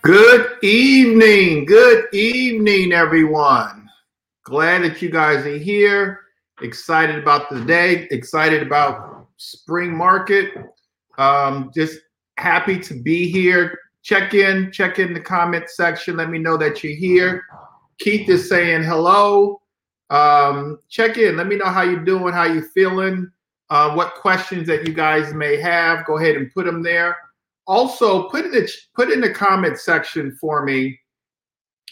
Good evening. Good evening, everyone. Glad that you guys are here. Excited about the day. Excited about spring market. Um, just happy to be here. Check in. Check in the comment section. Let me know that you're here. Keith is saying hello. Um, check in. Let me know how you're doing. How you feeling. Uh, what questions that you guys may have. Go ahead and put them there also put in the put in the comment section for me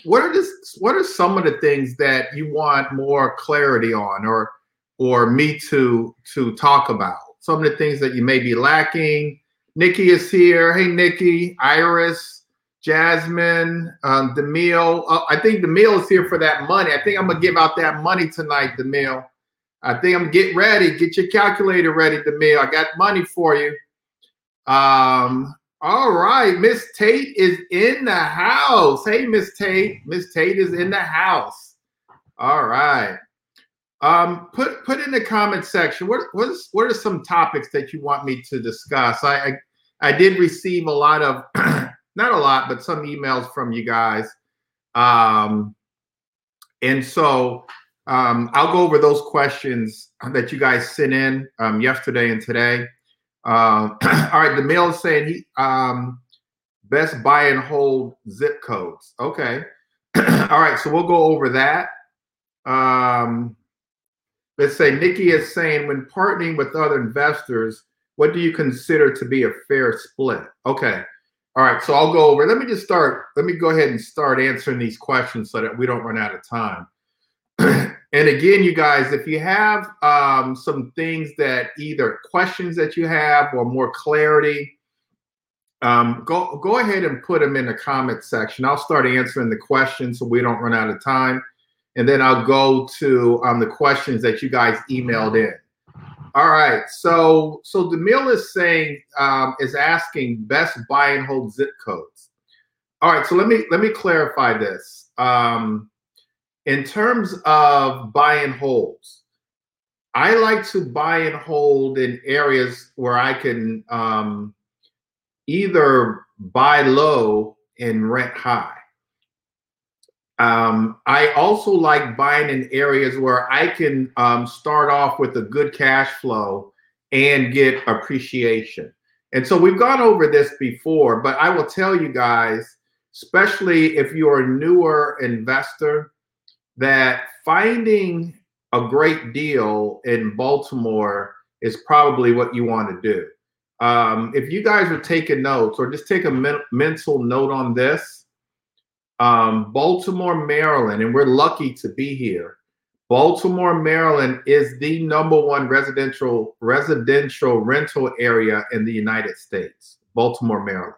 what are this what are some of the things that you want more clarity on or or me to to talk about some of the things that you may be lacking nikki is here hey nikki iris jasmine um uh, i think demille is here for that money i think i'm gonna give out that money tonight demille i think i'm get ready get your calculator ready demille i got money for you um all right, Miss Tate is in the house. Hey, Miss Tate. Miss Tate is in the house. All right. Um, put put in the comment section. What what is what are some topics that you want me to discuss? I I, I did receive a lot of not a lot, but some emails from you guys. Um, and so um, I'll go over those questions that you guys sent in um, yesterday and today. Um, all right, Demille is saying he um, best buy and hold zip codes. Okay. all right, so we'll go over that. Um, let's say Nikki is saying when partnering with other investors, what do you consider to be a fair split? Okay. All right, so I'll go over. Let me just start. Let me go ahead and start answering these questions so that we don't run out of time. and again, you guys, if you have um, some things that either questions that you have or more clarity, um, go go ahead and put them in the comment section. I'll start answering the questions so we don't run out of time, and then I'll go to um, the questions that you guys emailed in. All right, so so Demille is saying um, is asking best buy and hold zip codes. All right, so let me let me clarify this. Um, in terms of buy and holds, I like to buy and hold in areas where I can um, either buy low and rent high. Um, I also like buying in areas where I can um, start off with a good cash flow and get appreciation. And so we've gone over this before, but I will tell you guys, especially if you're a newer investor, that finding a great deal in Baltimore is probably what you want to do. Um, if you guys are taking notes or just take a men- mental note on this, um, Baltimore, Maryland, and we're lucky to be here. Baltimore, Maryland is the number one residential residential rental area in the United States. Baltimore, Maryland,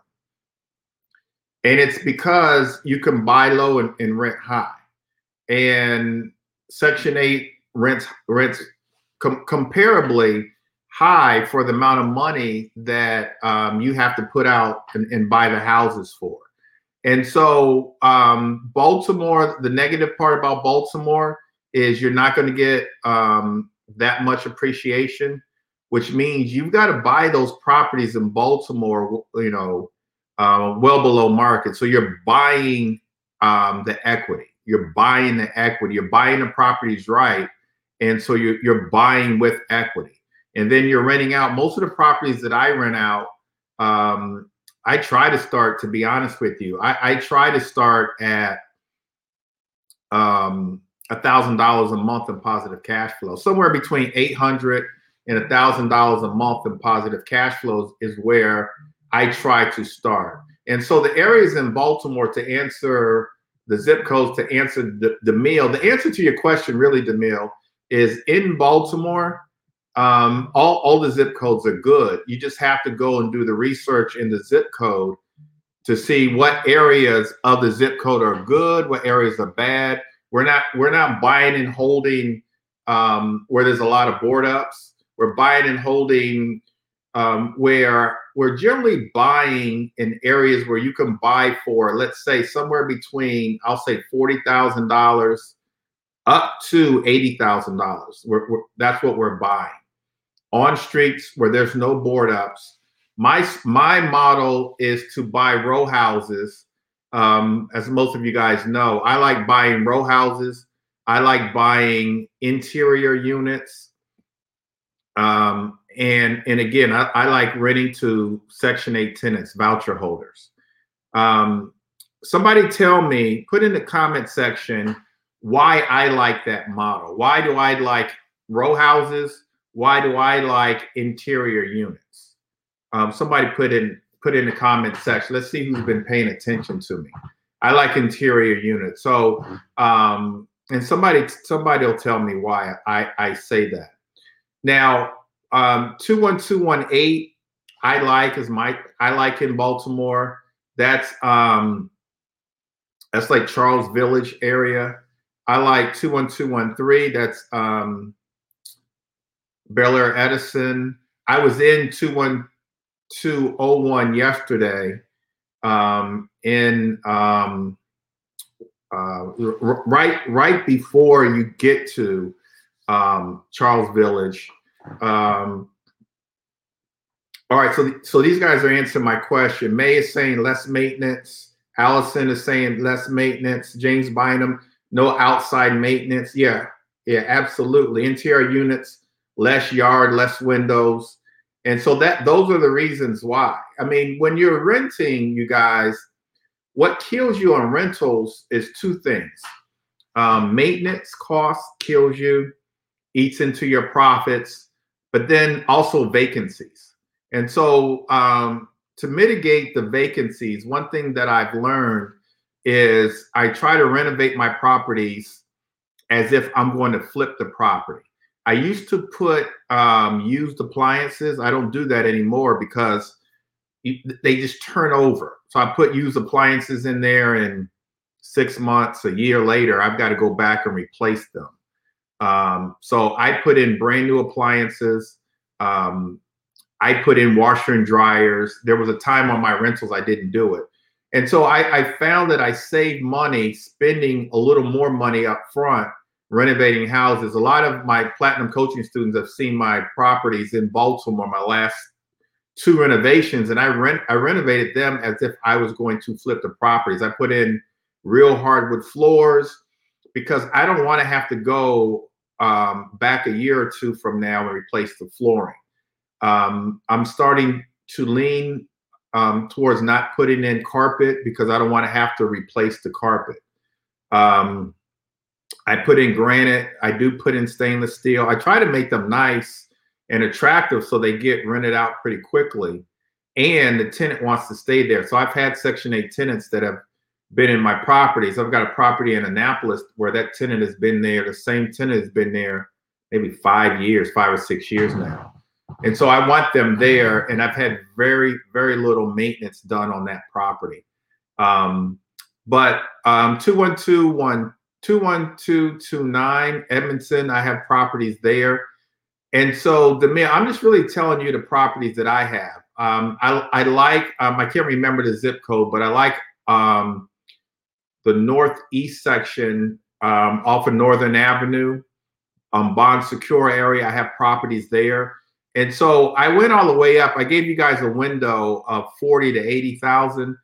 and it's because you can buy low and, and rent high and Section 8 rents rents com- comparably high for the amount of money that um, you have to put out and, and, buy the houses for. And so, um, Baltimore, the negative part about Baltimore is you're not going to get um, that much appreciation, which means you've got to buy those properties in Baltimore, you know, uh, well below market. So you're buying um, the equity you're buying the equity, you're buying the properties right, and so you're you're buying with equity, and then you're renting out. Most of the properties that I rent out, um, I try to start. To be honest with you, I, I try to start at um a thousand dollars a month in positive cash flow. Somewhere between eight hundred and a thousand dollars a month in positive cash flows is where I try to start. And so the areas in Baltimore to answer the zip codes to answer the, Demille. The answer to your question, really, Demille, is in Baltimore. Um, all, all the zip codes are good. You just have to go and do the research in the zip code to see what areas of the zip code are good, what areas are bad. We're not we're not buying and holding um, where there's a lot of board ups. We're buying and holding um, where we're generally buying in areas where you can buy for, let's say, somewhere between, I'll say, forty thousand dollars up to eighty thousand dollars. That's what we're buying on streets where there's no board ups. My my model is to buy row houses. Um, as most of you guys know, I like buying row houses. I like buying interior units. Um, and and again, I, I, like renting to Section 8 tenants, voucher holders. Um, somebody tell me, put in the comment section why I like that model. Why do I like row houses? Why do I like interior units? Um, somebody put in put in the comment section. Let's see who's been paying attention to me. I like interior units. So um, and somebody somebody will tell me why I, I say that. Now, um, 21218, I like is my I like in Baltimore. That's um that's like Charles Village area. I like 21213. That's um Bel Air Edison. I was in 21201 yesterday um in um uh, right right before you get to um, Charles Village. Um, all right, so so these guys are answering my question. May is saying less maintenance. Allison is saying less maintenance. James Bynum, no outside maintenance. Yeah, yeah, absolutely. Interior units, less yard, less windows. And so that those are the reasons why. I mean, when you're renting, you guys, what kills you on rentals is two things. Um, maintenance cost kills you, eats into your profits, but then also vacancies. And so um, to mitigate the vacancies, one thing that I've learned is I try to renovate my properties as if I'm going to flip the property. I used to put um, used appliances. I don't do that anymore because they just turn over. So I put used appliances in there, and six months, a year later, I've got to go back and replace them. Um, so I put in brand new appliances. Um, I put in washer and dryers. There was a time on my rentals I didn't do it. And so I, I found that I saved money spending a little more money up front renovating houses. A lot of my platinum coaching students have seen my properties in Baltimore, my last two renovations and I rent I renovated them as if I was going to flip the properties. I put in real hardwood floors because I don't want to have to go um, back a year or two from now and replace the flooring. Um, I'm starting to lean um, towards not putting in carpet because I don't want to have to replace the carpet. Um, I put in granite. I do put in stainless steel. I try to make them nice and attractive so they get rented out pretty quickly and the tenant wants to stay there so i've had section 8 tenants that have been in my properties i've got a property in annapolis where that tenant has been there the same tenant has been there maybe five years five or six years now and so i want them there and i've had very very little maintenance done on that property um, but um, 212 21229 edmondson i have properties there and so the man, I'm just really telling you the properties that I have. Um, I, I like, um, I can't remember the zip code, but I like um, the northeast section um, off of Northern Avenue, um, Bon Secours area. I have properties there. And so I went all the way up. I gave you guys a window of 40 to 80,000.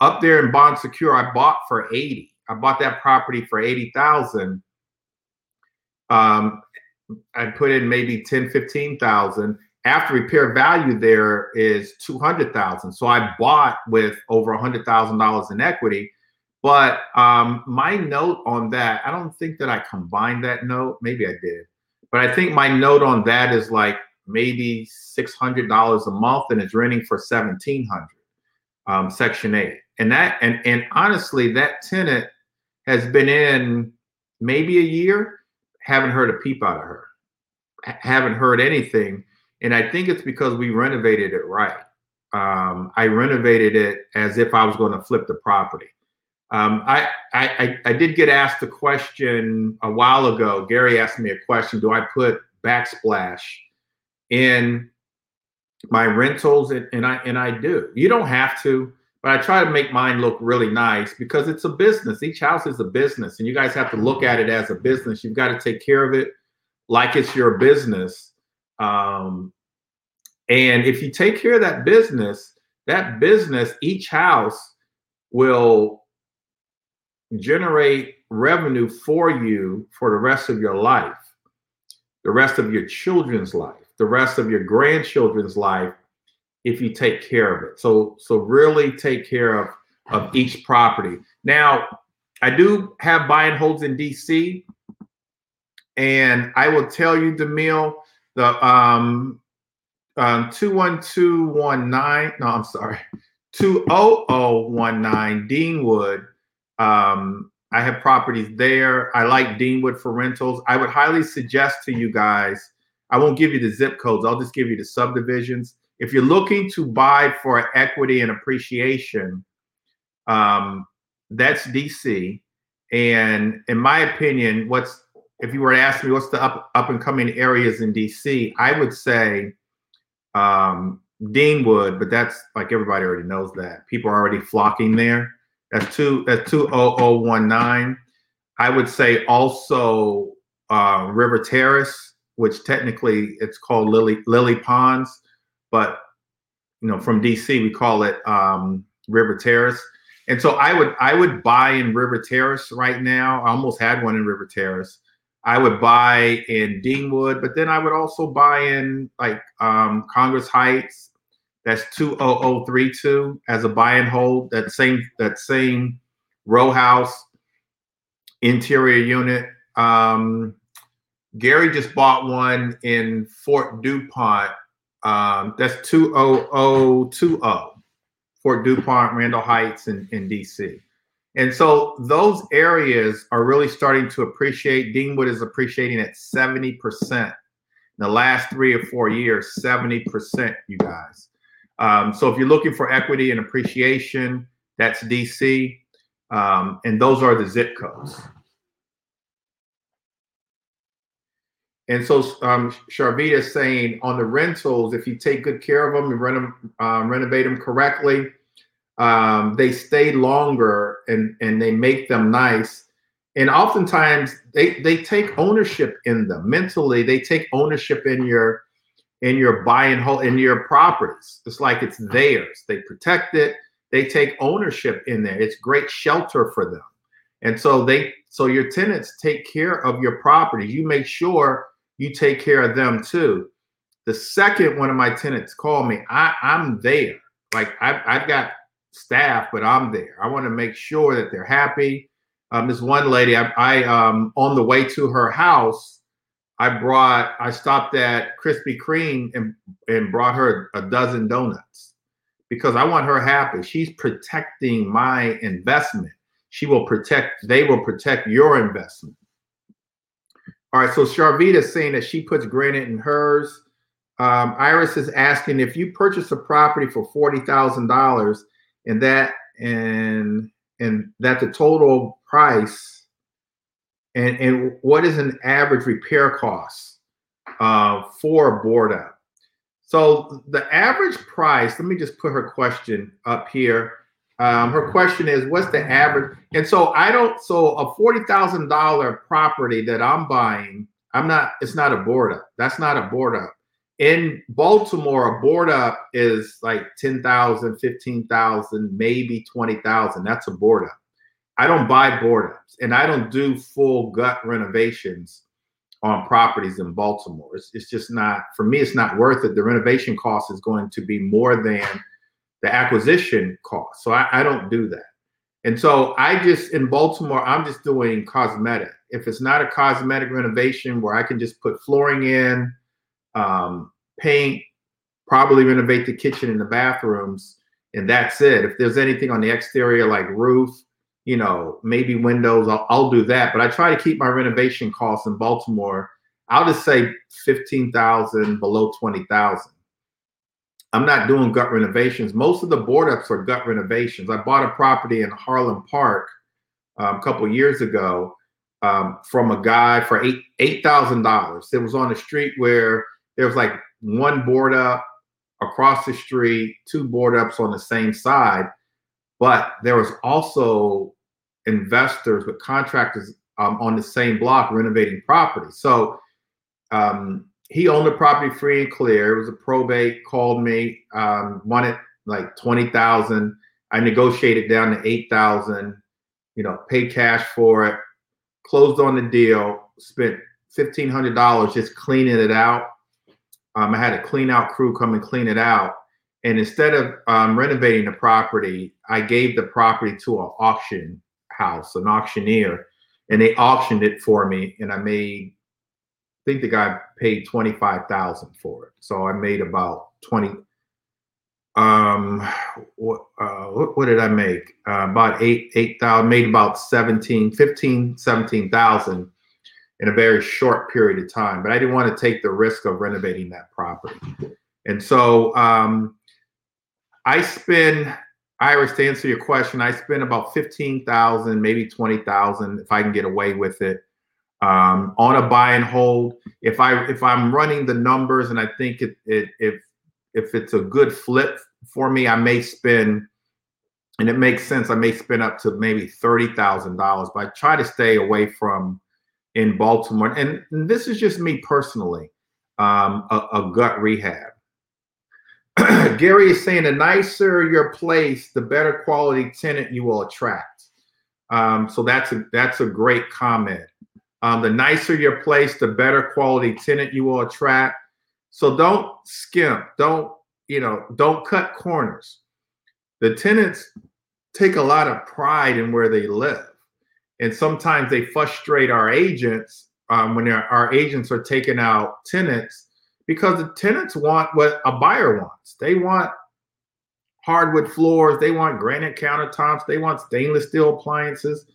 Up there in Bon Secours, I bought for 80. I bought that property for 80,000. Um, I put in maybe 10, 15,000. After repair value there is 200,000. So I bought with over $100,000 in equity. But um, my note on that, I don't think that I combined that note. Maybe I did. But I think my note on that is like maybe $600 a month and it's renting for 1700 um, Section 8. And that, and, and honestly, that tenant has been in maybe a year haven't heard a peep out of her. haven't heard anything. And I think it's because we renovated it right. Um, I renovated it as if I was going to flip the property. Um, I, I, I did get asked a question a while ago. Gary asked me a question: Do I put backsplash in my rentals? And, and I and I do. You don't have to. But I try to make mine look really nice because it's a business. Each house is a business, and you guys have to look at it as a business. You've got to take care of it like it's your business. Um, and if you take care of that business, that business, each house will generate revenue for you for the rest of your life, the rest of your children's life, the rest of your grandchildren's life if you take care of it. So so really take care of of each property. Now, I do have buy and holds in DC, and I will tell you, Demille, the um, um 21219, no, I'm sorry, 20019 Deanwood. Um, I have properties there. I like Deanwood for rentals. I would highly suggest to you guys, I won't give you the zip codes, I'll just give you the subdivisions if you're looking to buy for equity and appreciation, um, that's DC. And in my opinion, what's if you were to ask me what's the up up and coming areas in DC, I would say um, Deanwood, but that's like everybody already knows that people are already flocking there. That's two. That's two oh oh one nine. I would say also uh, River Terrace, which technically it's called Lily Lily Ponds but you know, from DC we call it um, River Terrace. And so I would I would buy in River Terrace right now. I almost had one in River Terrace. I would buy in Deanwood, but then I would also buy in like um, Congress Heights. That's 20032 as a buy and hold. That same that same row house interior unit. Um, Gary just bought one in Fort DuPont um, that's 20020 Fort DuPont, Randall Heights, in, in DC. And so those areas are really starting to appreciate. Deanwood is appreciating at 70%. In the last three or four years, 70%, you guys. Um, so if you're looking for equity and appreciation, that's DC. Um, and those are the zip codes. And so um, Sharvita is saying on the rentals, if you take good care of them and rent them, um, renovate them correctly, um, they stay longer and and they make them nice. And oftentimes they they take ownership in them mentally. They take ownership in your in your buy and hold in your properties. It's like it's theirs. They protect it. They take ownership in there. It's great shelter for them. And so they so your tenants take care of your property. You make sure you take care of them too. The second one of my tenants called me, I, I'm there. Like I've, I've got staff, but I'm there. I want to make sure that they're happy. Um, this one lady, I, I um, on the way to her house, I brought, I stopped at Krispy Kreme and and brought her a dozen donuts because I want her happy. She's protecting my investment. She will protect. They will protect your investment. All right, so is saying that she puts granite in hers. Um, Iris is asking if you purchase a property for forty thousand dollars, and that and and that the total price, and and what is an average repair cost uh, for a board up? So the average price. Let me just put her question up here. Um, her question is, what's the average? And so I don't. So a forty thousand dollar property that I'm buying, I'm not. It's not a board up. That's not a board up. In Baltimore, a board up is like 10,000, 15,000, maybe 20,000. That's a board up. I don't buy board ups and I don't do full gut renovations on properties in Baltimore. It's, it's just not, for me, it's not worth it. The renovation cost is going to be more than the acquisition cost. So I, I don't do that. And so I just in Baltimore, I'm just doing cosmetic. If it's not a cosmetic renovation where I can just put flooring in, um, paint, probably renovate the kitchen and the bathrooms, and that's it. If there's anything on the exterior like roof, you know, maybe windows, I'll, I'll do that. But I try to keep my renovation costs in Baltimore. I'll just say fifteen thousand below twenty thousand. I'm not doing gut renovations. Most of the board ups are gut renovations. I bought a property in Harlem Park um, a couple years ago um, from a guy for eight eight thousand dollars. It was on a street where there was like one board up across the street, two board ups on the same side. but there was also investors with contractors um, on the same block renovating property. So um, he owned the property free and clear. It was a probate. Called me, um, wanted like twenty thousand. I negotiated down to eight thousand. You know, paid cash for it. Closed on the deal. Spent fifteen hundred dollars just cleaning it out. Um, I had a clean out crew come and clean it out. And instead of um, renovating the property, I gave the property to an auction house, an auctioneer, and they auctioned it for me. And I made, think the guy paid twenty five thousand for it. So I made about twenty. Um, what uh, what, did I make? Uh, about eight eight thousand. Made about 17, 15, 17,000 in a very short period of time. But I didn't want to take the risk of renovating that property. And so um, I spend, Iris, to answer your question, I spend about 15,000, maybe 20,000 if I can get away with it um, on a buy and hold. If I if I'm running the numbers and I think it, it if if it's a good flip for me, I may spend and it makes sense. I may spend up to maybe thirty thousand dollars, but I try to stay away from in Baltimore. And, and this is just me personally, um, a, a gut rehab. Gary is saying the nicer your place, the better quality tenant you will attract. Um, so that's a that's a great comment. Um, the nicer your place, the better quality tenant you will attract. So don't skimp. Don't you know? Don't cut corners. The tenants take a lot of pride in where they live and sometimes they frustrate our agents um, when our agents are taking out tenants because the tenants want what a buyer wants. They want hardwood floors, they want granite countertops, they want stainless steel appliances.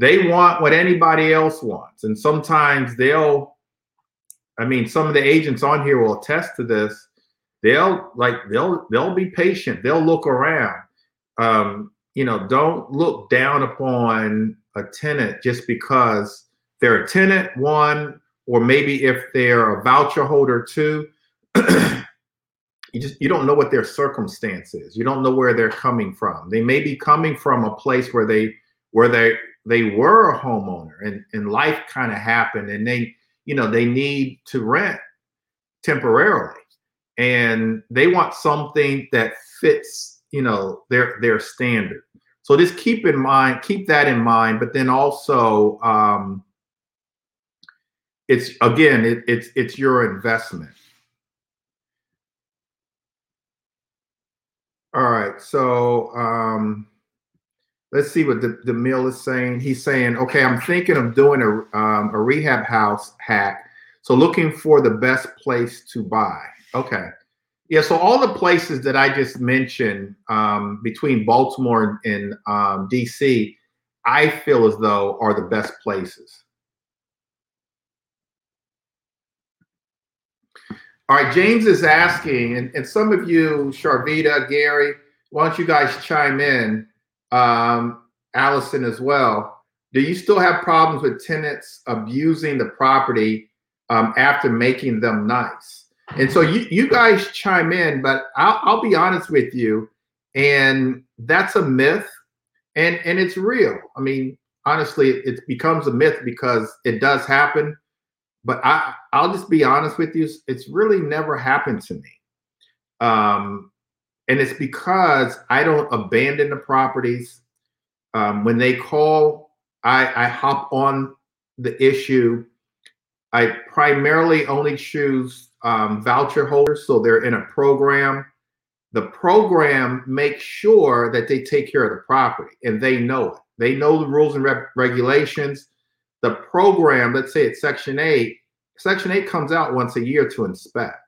They want what anybody else wants. And sometimes they'll, I mean, some of the agents on here will attest to this. They'll like they'll they'll be patient. They'll look around. Um, you know, don't look down upon a tenant just because they're a tenant, one, or maybe if they're a voucher holder, two. you just you don't know what their circumstance is. You don't know where they're coming from. They may be coming from a place where they where they they were a homeowner and, and life kind of happened and they you know they need to rent temporarily and they want something that fits you know their their standard so just keep in mind, keep that in mind. But then also, um, it's again, it, it's it's your investment. All right, so um, let's see what the, Demille is saying. He's saying, okay, I'm thinking of doing a um, a rehab house hack. So looking for the best place to buy. Okay. Yeah, so all the places that I just mentioned um, between Baltimore and, um, DC, I feel as though are the best places. All right, James is asking, and, and some of you, Sharvita, Gary, why don't you guys chime in? Um, Allison as well. Do you still have problems with tenants abusing the property um, after making them nice? And so you, you guys chime in, but I'll, I'll be honest with you, and that's a myth, and and it's real. I mean, honestly, it becomes a myth because it does happen. But I I'll just be honest with you, it's really never happened to me. Um, and it's because I don't abandon the properties. Um, when they call, I, I hop on the issue. I primarily only choose um, voucher holders, so they're in a program. The program makes sure that they take care of the property and they know it. They know the rules and re- regulations. The program, let's say it's Section 8, Section 8 comes out once a year to inspect.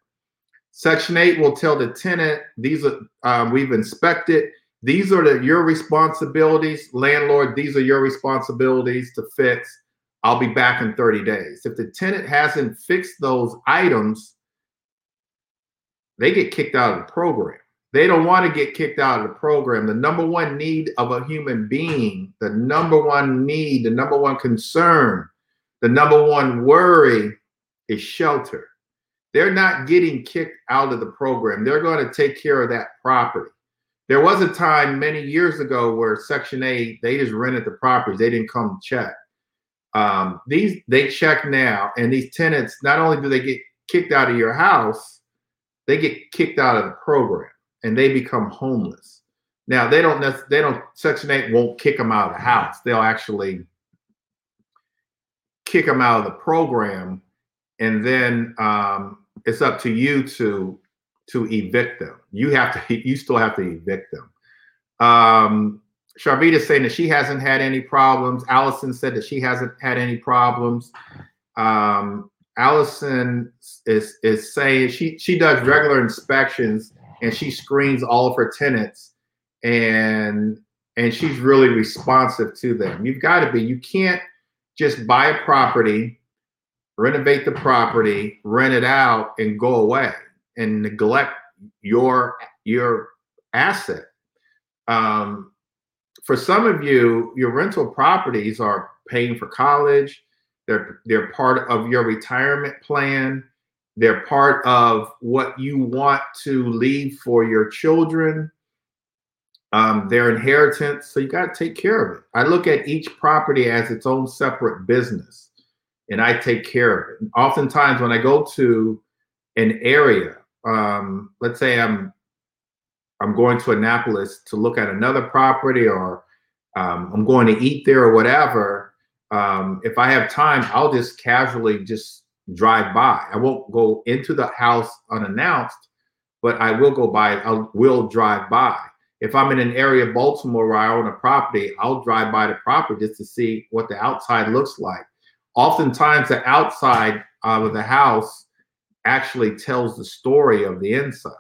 Section 8 will tell the tenant, these are, um, we've inspected, these are the, your responsibilities. Landlord, these are your responsibilities to fix. I'll be back in 30 days. If the tenant hasn't fixed those items, they get kicked out of the program. They don't want to get kicked out of the program. The number one need of a human being, the number one need, the number one concern, the number one worry is shelter. They're not getting kicked out of the program. They're going to take care of that property. there was a time many years ago where Section 8, they just rented the properties. They didn't come check. Um, these they check now, and these tenants not only do they get kicked out of your house, they get kicked out of the program and they become homeless. Now they don't they don't Section 8 won't kick them out of the house. They'll actually kick them out of the program, and then um, it's up to you to to evict them. You have to you still have to evict them. Um, Sharvita is saying that she hasn't had any problems. Allison said that she hasn't had any problems. Um, Allison is is saying she she does regular inspections and she screens all of her tenants and and she's really responsive to them. You've got to be. You can't just buy a property, renovate the property, rent it out, and go away and neglect your your asset. Um, for some of you, your rental properties are paying for college. They're they're part of your retirement plan. They're part of what you want to leave for your children. Um, their inheritance. So you got to take care of it. I look at each property as its own separate business, and I take care of it. oftentimes, when I go to an area, um, let's say I'm I'm going to Annapolis to look at another property, or um, I'm going to eat there, or whatever. Um, if I have time, I'll just casually just drive by. I won't go into the house unannounced, but I will go by. I will drive by. If I'm in an area of Baltimore where I own a property, I'll drive by the property just to see what the outside looks like. Oftentimes, the outside of the house actually tells the story of the inside.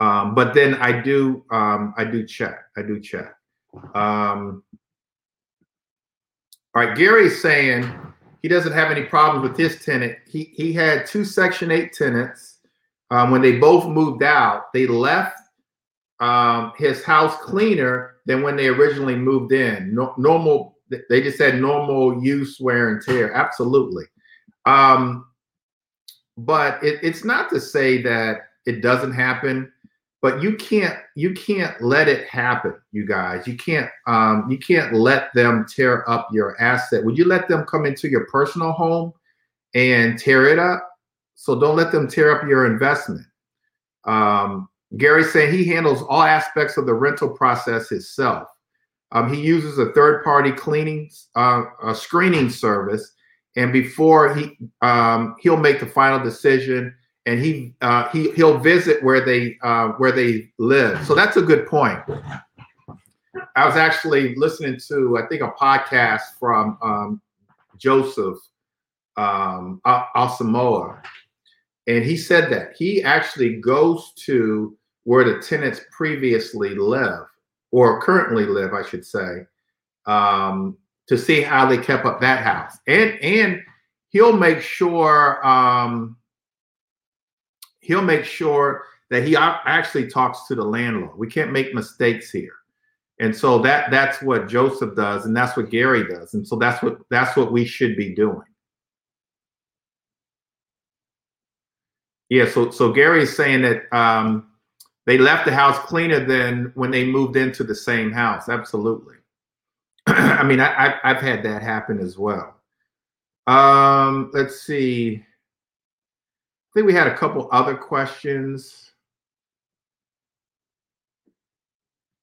Um, but then I do um, I do check. I do check. Um, all right, Gary's saying he doesn't have any problems with his tenant. He he had two Section Eight tenants. Um, when they both moved out, they left um, his house cleaner than when they originally moved in. No, normal. They just said normal use, wear and tear. Absolutely. Um, but it, it's not to say that it doesn't happen but you can't you can't let it happen you guys. You can't um, you can't let them tear up your asset. Would you let them come into your personal home and tear it up? So don't let them tear up your investment. Um, gary saying he handles all aspects of the rental process himself um, he uses a third party cleaning uh, screening service and before he um, he'll make the final decision and he uh, he he'll visit where they uh, where they live. So that's a good point. I was actually listening to i think a podcast from um, joseph um, Asamoah, and he said that he actually goes to where the tenants previously live or currently live i should say um, to see how they kept up that house. And and he'll make sure um, he'll make sure that he actually talks to the landlord. We can't make mistakes here. And so that that's what Joseph does, and that's what Gary does, and so that's what that's what we should be doing. Yeah, so so Gary is saying that um, they left the house cleaner than when they moved into the same house. Absolutely. I mean, I, have had that happen as well. Um, let's see. I think we had a couple other questions.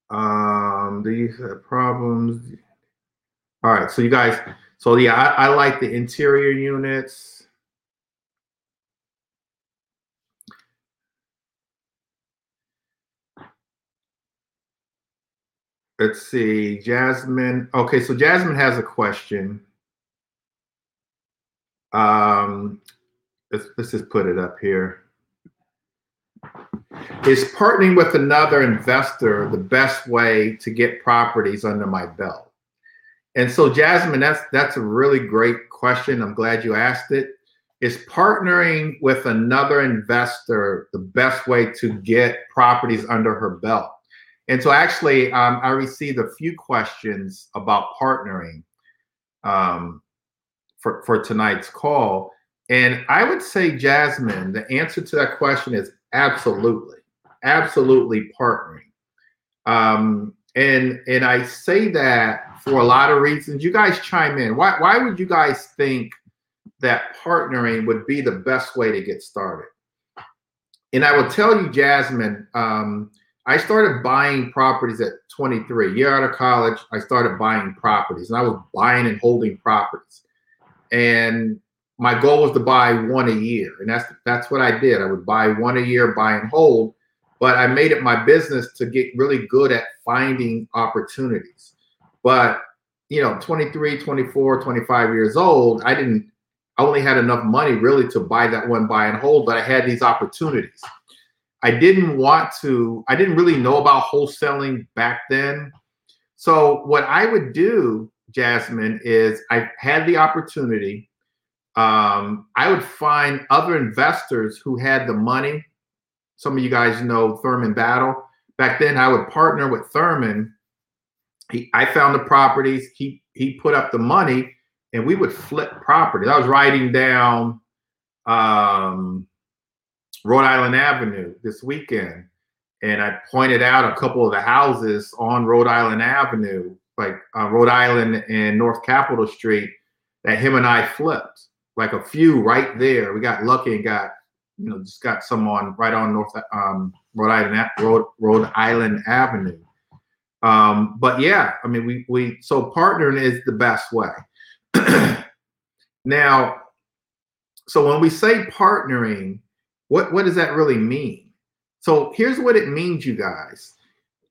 Um, have problems? All right, so you guys, so yeah, I, I like the interior units. Let's see, Jasmine. Okay, so Jasmine has a question. Um, let's, let's just put it up here. Is partnering with another investor the best way to get properties under my belt? And so, Jasmine, that's that's a really great question. I'm glad you asked it. Is partnering with another investor the best way to get properties under her belt? And so, actually, um, I received a few questions about partnering um, for, for tonight's call. And I would say, Jasmine, the answer to that question is absolutely, absolutely partnering. Um, and and I say that for a lot of reasons. You guys chime in. Why why would you guys think that partnering would be the best way to get started? And I will tell you, Jasmine, um, I started buying properties at 23. Year out of college, I started buying properties, and I was buying and holding properties. And my goal was to buy one a year, and that's that's what I did. I would buy one a year, buy and hold. But I made it my business to get really good at finding opportunities. But you know, 23, 24, 25 years old, I didn't I only had enough money really to buy that one buy and hold, but I had these opportunities. I didn't want to, I didn't really know about wholesaling back then. So, what I would do, Jasmine, is I had the opportunity. Um, I would find other investors who had the money. Some of you guys know Thurman Battle. Back then, I would partner with Thurman. He, I found the properties. He he put up the money, and we would flip properties. I was writing down um, Rhode Island Avenue this weekend, and I pointed out a couple of the houses on Rhode Island Avenue, like uh, Rhode Island and North Capitol Street, that him and I flipped. Like a few right there. We got lucky and got, you know, just got some on right on North um, Rhode Island Rhode, Rhode Island Avenue. Um, but yeah, I mean, we we so partnering is the best way. now, so when we say partnering, what what does that really mean? So here's what it means, you guys.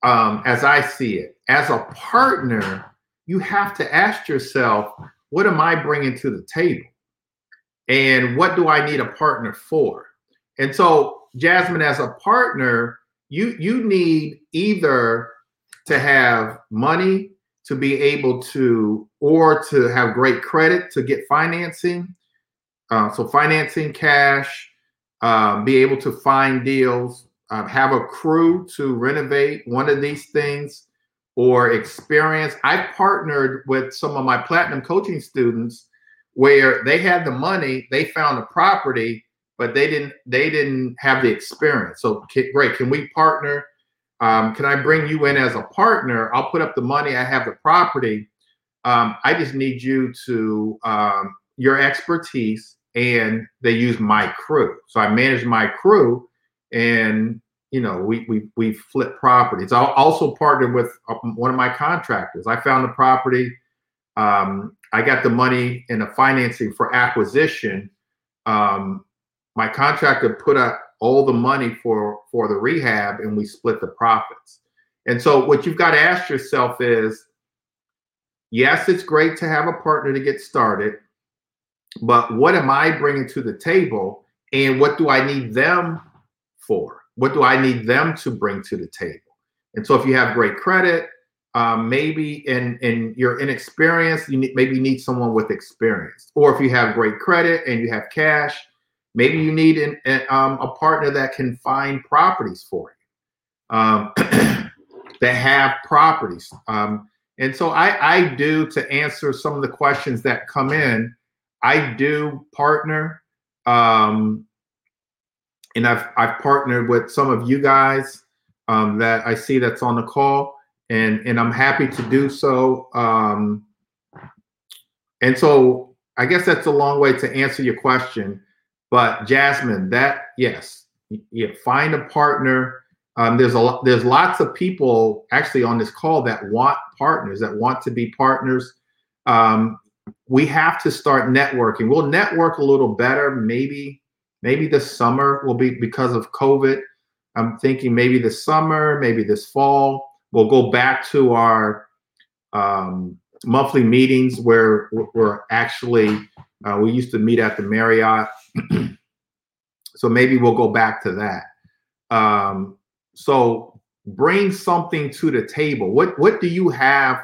Um, as I see it, as a partner, you have to ask yourself, what am I bringing to the table, and what do I need a partner for? And so, Jasmine, as a partner, you you need either to have money to be able to, or to have great credit to get financing. Uh, so financing, cash, um, be able to find deals, uh, have a crew to renovate one of these things, or experience. I partnered with some of my platinum coaching students where they had the money, they found a property, but they didn't they didn't have the experience. So great, can we partner? Um, can I bring you in as a partner? I'll put up the money. I have the property. Um, I just need you to um, your expertise and they use my crew. So I manage my crew, and you know we we we flip properties. I also partnered with uh, one of my contractors. I found the property. Um, I got the money and the financing for acquisition. Um, my contractor put up all the money for for the rehab, and we split the profits. And so what you've got to ask yourself is, yes, it's great to have a partner to get started but what am I bringing to the table? And what do I need them for? What do I need them to bring to the table? And so if you have great credit, um, maybe and and you're inexperienced, you need, maybe need someone with experience. Or if you have great credit and you have cash, maybe you need an, a, um, a partner that can find properties for you, um, that have properties. Um, and so I, I do to answer some of the questions that come in. I do partner, um, and I've I've partnered with some of you guys um, that I see that's on the call, and and I'm happy to do so. Um, and so I guess that's a long way to answer your question, but Jasmine, that yes, you find a partner. Um, there's a there's lots of people actually on this call that want partners that want to be partners. Um, we have to start networking. We'll network a little better, maybe, maybe this summer will be because of COVID. I'm thinking maybe this summer, maybe this fall, we'll go back to our um, monthly meetings where we're actually uh, we used to meet at the Marriott. so maybe we'll go back to that. Um, so bring something to the table. What what do you have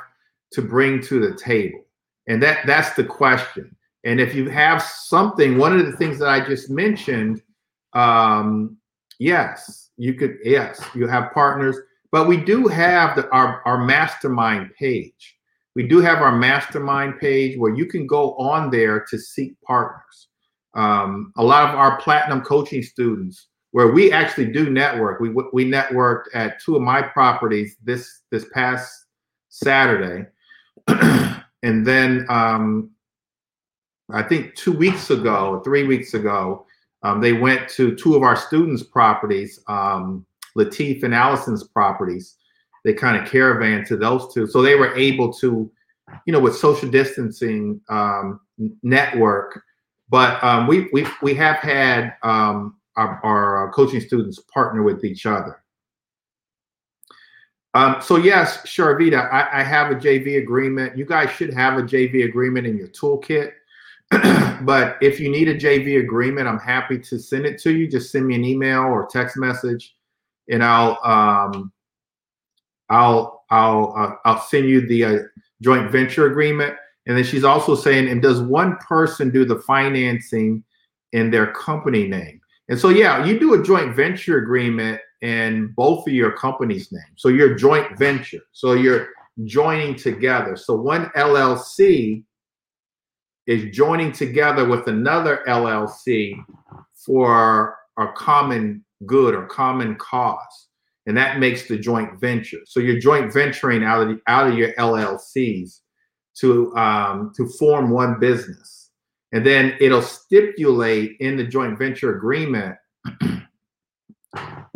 to bring to the table? And that that's the question. And if you have something, one of the things that I just mentioned, um, yes, you could, yes, you have partners, but we do have the, our, our mastermind page. We do have our mastermind page where you can go on there to seek partners. Um, a lot of our platinum coaching students where we actually do network. We we networked at two of my properties this this past Saturday, and then um, I think two weeks ago, three weeks ago, um, they went to two of our students' properties, um, Latif and Allison's properties. They kind of caravan to those two, so they were able to, you know, with social distancing um, network. But um, we we we have had um, our, our coaching students partner with each other. Um, so yes, Sharvita, I, I, have a JV agreement. You guys should have a JV agreement in your toolkit. but if you need a JV agreement, I'm happy to send it to you. Just send me an email or text message, and I'll um, I'll I'll uh, I'll send you the uh, joint venture agreement. And then she's also saying, and does one person do the financing in their company name? And so, yeah, you do a joint venture agreement in both of your company's names. So you're joint venture. So you're joining together. So one LLC is joining together with another LLC for a common good or common cause. And that makes the joint venture. So you're joint venturing out of the, out of your LLCs to um, to form one business, and then it'll stipulate in the joint venture agreement,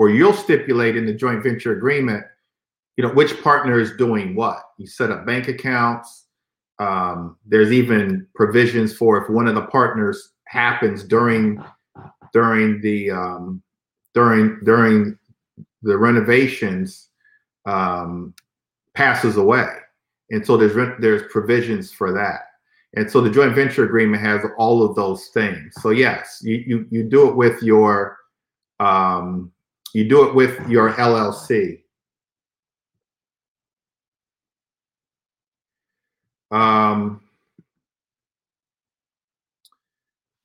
or you'll stipulate in the joint venture agreement, you know which partner is doing what. You set up bank accounts um, there's even provisions for if one of the partners happens during during the um, during during the renovations um, passes away, and so there's there's provisions for that. And so the joint venture agreement has all of those things. So yes, you you, you do it with your um, you do it with your LLC. Um,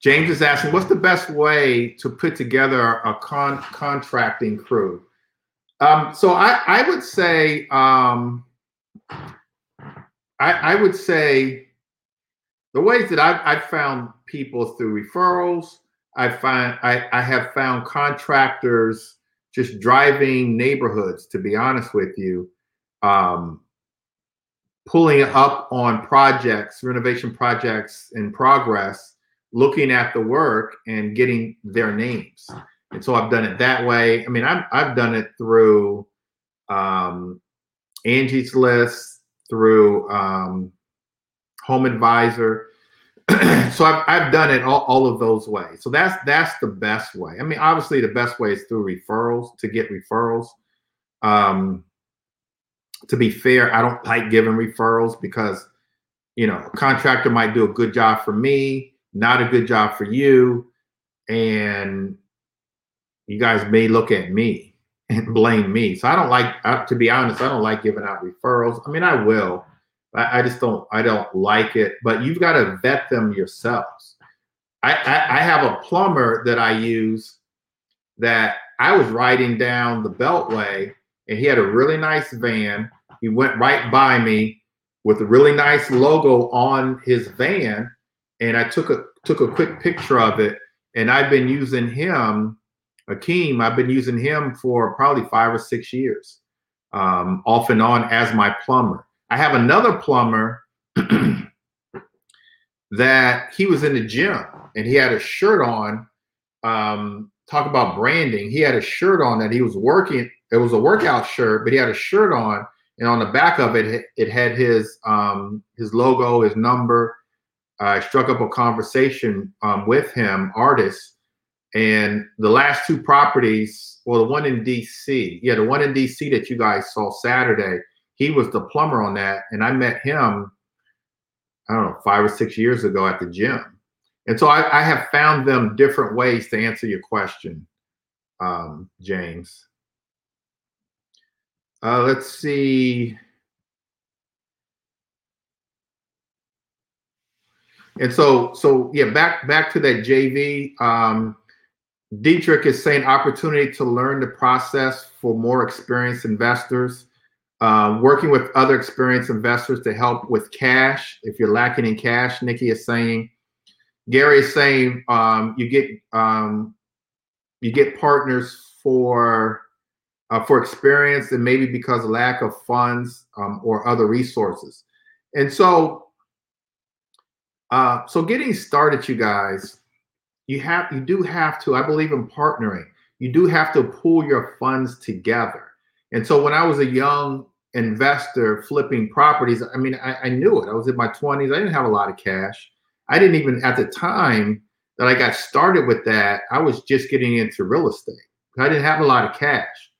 James is asking, what's the best way to put together a con- contracting crew? Um, so I, I would say, um, I, I, would say the ways that I've, I've found people through referrals. I find I, I have found contractors just driving neighborhoods. To be honest with you, um, pulling up on projects, renovation projects in progress, looking at the work and getting their names. And so I've done it that way. I mean, I've, I've done it through um, Angie's List, through um, Home Advisor. so I've, I've done it all, all of those ways. So that's that's the best way. I mean, obviously the best way is through referrals to get referrals. Um, to be fair, I don't like giving referrals because, you know, a contractor might do a good job for me, not a good job for you. And you guys may look at me and blame me. So I don't like, to be honest, I don't like giving out referrals. I mean, I will, I, I just don't, I don't like it, but you've got to vet them yourselves. I, I, I have a plumber that I use that I was riding down the Beltway and he had a really nice van. He went right by me with a really nice logo on his van, and I took a took a quick picture of it. And I've been using him, Akeem. I've been using him for probably five or six years, um, off and on as my plumber. I have another plumber that he was in the gym and he had a shirt on. Um, talk about branding. He had a shirt on that he was working it was a workout shirt, but he had a shirt on, and on the back of it, it had his um, his logo, his number. I struck up a conversation um, with him, artist, and the last two properties, well, the one in DC, yeah, the one in DC that you guys saw Saturday, he was the plumber on that, and I met him, I don't know, five or six years ago at the gym, and so I, I have found them different ways to answer your question, um, James. Uh, let's see. And so, so yeah, back back to that JV. Um, Dietrich is saying opportunity to learn the process for more experienced investors. Uh, working with other experienced investors to help with cash. If you're lacking in cash, Nikki is saying. Gary is saying um, you get um, you get partners for uh, for experience and maybe because lack of funds um, or other resources. And so, uh, so getting started, you guys, you have you do have to. I believe in partnering. You do have to pull your funds together. And so, when I was a young investor flipping properties, I mean, I, I knew it. I was in my twenties. I didn't have a lot of cash. I didn't even at the time that I got started with that. I was just getting into real estate. I didn't have a lot of cash.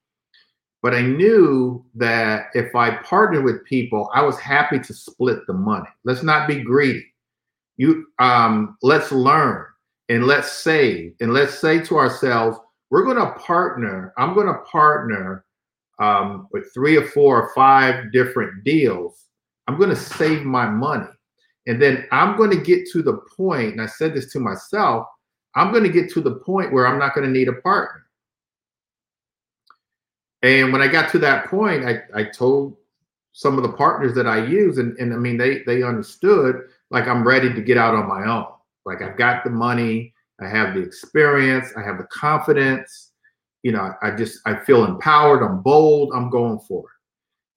But I knew that if I partnered with people, I was happy to split the money. Let's not be greedy. You um, let's learn and let's save and let's say to ourselves, we're going to partner. I'm going to partner um, with three or four or five different deals. I'm going to save my money. And then I'm going to get to the point, and I said this to myself, I'm going to get to the point where I'm not going to need a partner. And when I got to that point, I, I told some of the partners that I use, and, and I mean, they they understood like I'm ready to get out on my own. Like I've got the money, I have the experience, I have the confidence. You know, I just I feel empowered. I'm bold. I'm going for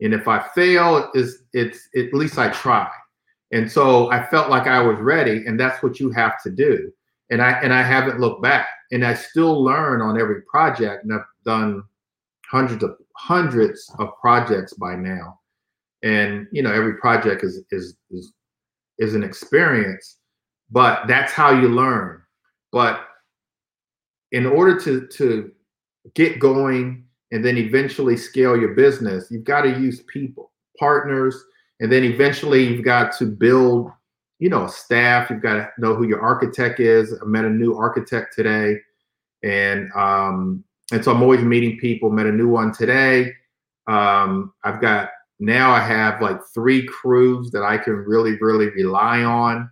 it. And if I fail, is it's at least I try. And so I felt like I was ready, and that's what you have to do. And I and I haven't looked back. And I still learn on every project, and I've done hundreds of hundreds of projects by now and you know every project is is is, is an experience but that's how you learn but in order to to get going and then eventually scale your business you've got to use people partners and then eventually you've got to build you know staff you've got to know who your architect is i met a new architect today and um, and so I'm always meeting people. Met a new one today. Um, I've got now I have like three crews that I can really, really rely on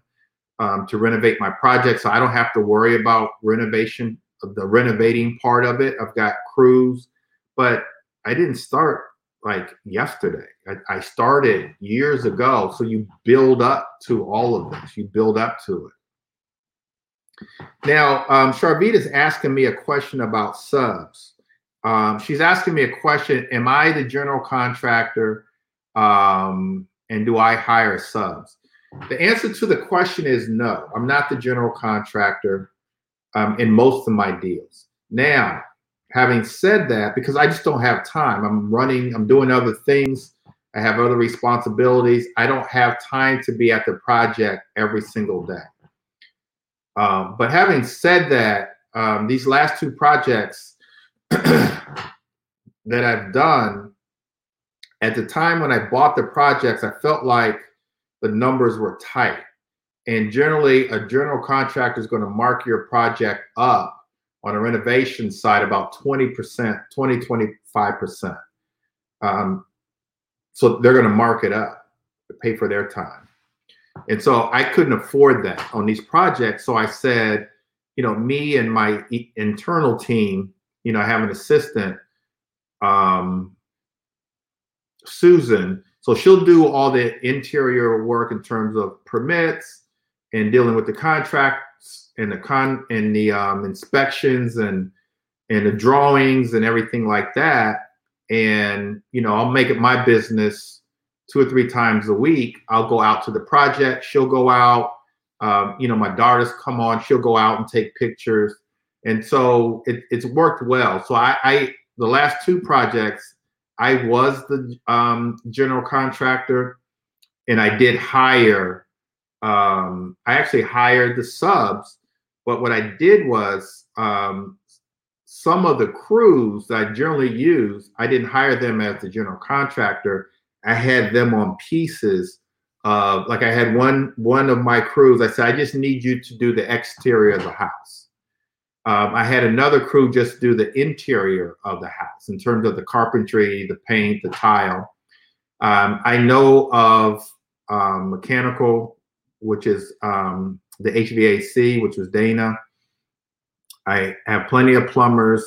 um, to renovate my project. So I don't have to worry about renovation, the renovating part of it. I've got crews, but I didn't start like yesterday. I, I started years ago. So you build up to all of this. You build up to it. Now, um, is asking me a question about subs. Um, she's asking me a question Am I the general contractor um, and do I hire subs? The answer to the question is no, I'm not the general contractor um, in most of my deals. Now, having said that, because I just don't have time, I'm running, I'm doing other things, I have other responsibilities, I don't have time to be at the project every single day. Um, but having said that, um, these last two projects that I've done, at the time when I bought the projects, I felt like the numbers were tight. And generally, a general contractor is going to mark your project up on a renovation side about 20%, 20, 25%. Um, so they're going to mark it up to pay for their time. And so I couldn't afford that on these projects. So I said, you know, me and my internal team, you know, I have an assistant, um, Susan. So she'll do all the interior work in terms of permits and dealing with the contracts and the con and the um, inspections and and the drawings and everything like that. And you know, I'll make it my business two or three times a week. I'll go out to the project. She'll go out. Um, you know, my daughters come on. She'll go out and take pictures, and so it, it's worked well. So I, I, the last two projects, I was the um, general contractor, and I did hire. Um, I actually hired the subs, but what I did was um, some of the crews that I generally use, I didn't hire them as the general contractor. I had them on pieces. Uh, like I had one one of my crews. I said, I just need you to do the exterior of the house. Um, I had another crew just do the interior of the house in terms of the carpentry, the paint, the tile. Um, I know of um, mechanical, which is um, the HVAC, which was Dana. I have plenty of plumbers,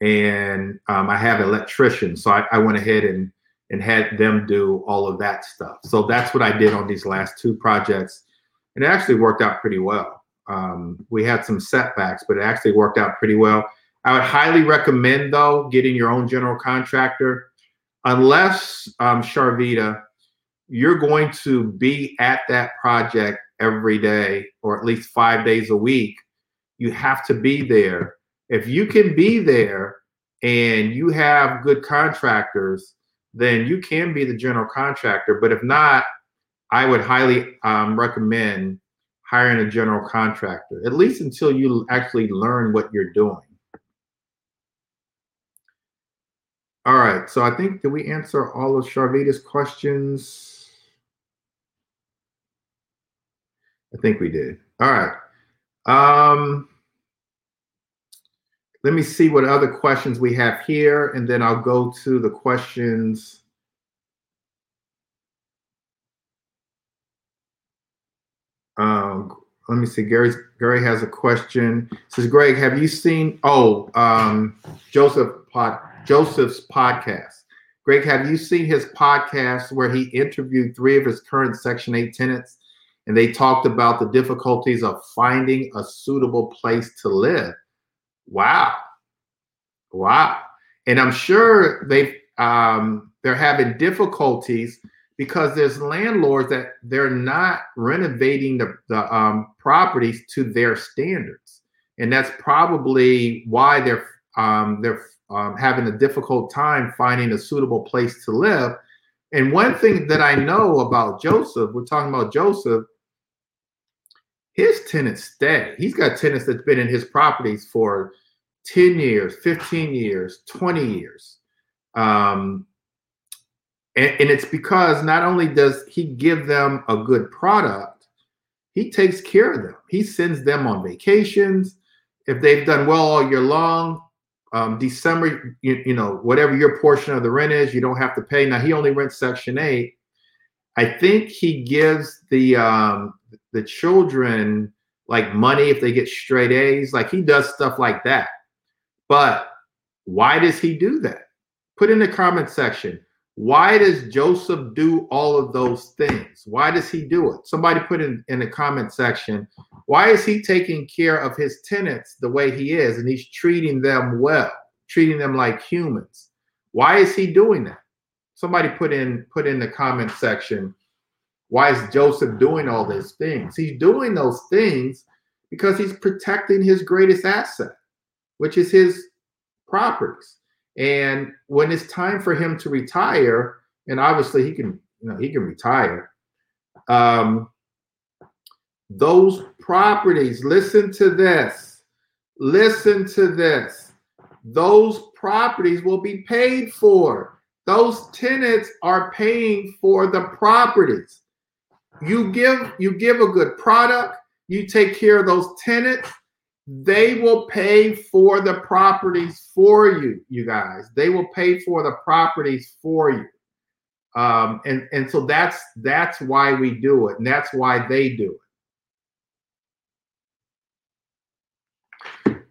and um, I have electricians. So I, I went ahead and and had them do all of that stuff. So that's what I did on these last two projects. And it actually worked out pretty well. Um, we had some setbacks, but it actually worked out pretty well. I would highly recommend though getting your own general contractor, unless um, Sharvita, you're going to be at that project every day or at least five days a week. You have to be there. If you can be there and you have good contractors, then you can be the general contractor. But if not, I would highly um, recommend hiring a general contractor, at least until you actually learn what you're doing. All right, so I think did we answer all of Sharvita's questions? I think we did. All right. Um, let me see what other questions we have here, and then I'll go to the questions. Um, let me see. Gary Gary has a question. says Greg, have you seen? Oh, um, Joseph pod, Joseph's podcast. Greg, have you seen his podcast where he interviewed three of his current Section Eight tenants, and they talked about the difficulties of finding a suitable place to live? Wow. Wow. And I'm sure they've um, they're having difficulties because there's landlords that they're not renovating the, the um, properties to their standards. And that's probably why they're um, they're um, having a difficult time finding a suitable place to live. And one thing that I know about Joseph, we're talking about Joseph, his tenants stay. He's got tenants that's been in his properties for 10 years, 15 years, 20 years. Um, and, and it's because not only does he give them a good product, he takes care of them. He sends them on vacations. If they've done well all year long, um, December, you, you know, whatever your portion of the rent is, you don't have to pay. Now he only rents Section Eight. I think he gives the um, the children like money if they get straight A's. Like he does stuff like that. But why does he do that? Put in the comment section. Why does Joseph do all of those things? Why does he do it? Somebody put in, in the comment section. Why is he taking care of his tenants the way he is and he's treating them well, treating them like humans? Why is he doing that? Somebody put in put in the comment section. Why is Joseph doing all these things? He's doing those things because he's protecting his greatest asset which is his properties. And when it's time for him to retire, and obviously he can, you know, he can retire. Um, those properties, listen to this, listen to this. Those properties will be paid for. Those tenants are paying for the properties. You give you give a good product, you take care of those tenants, they will pay for the properties for you, you guys. They will pay for the properties for you. Um, and, and so that's that's why we do it, and that's why they do it.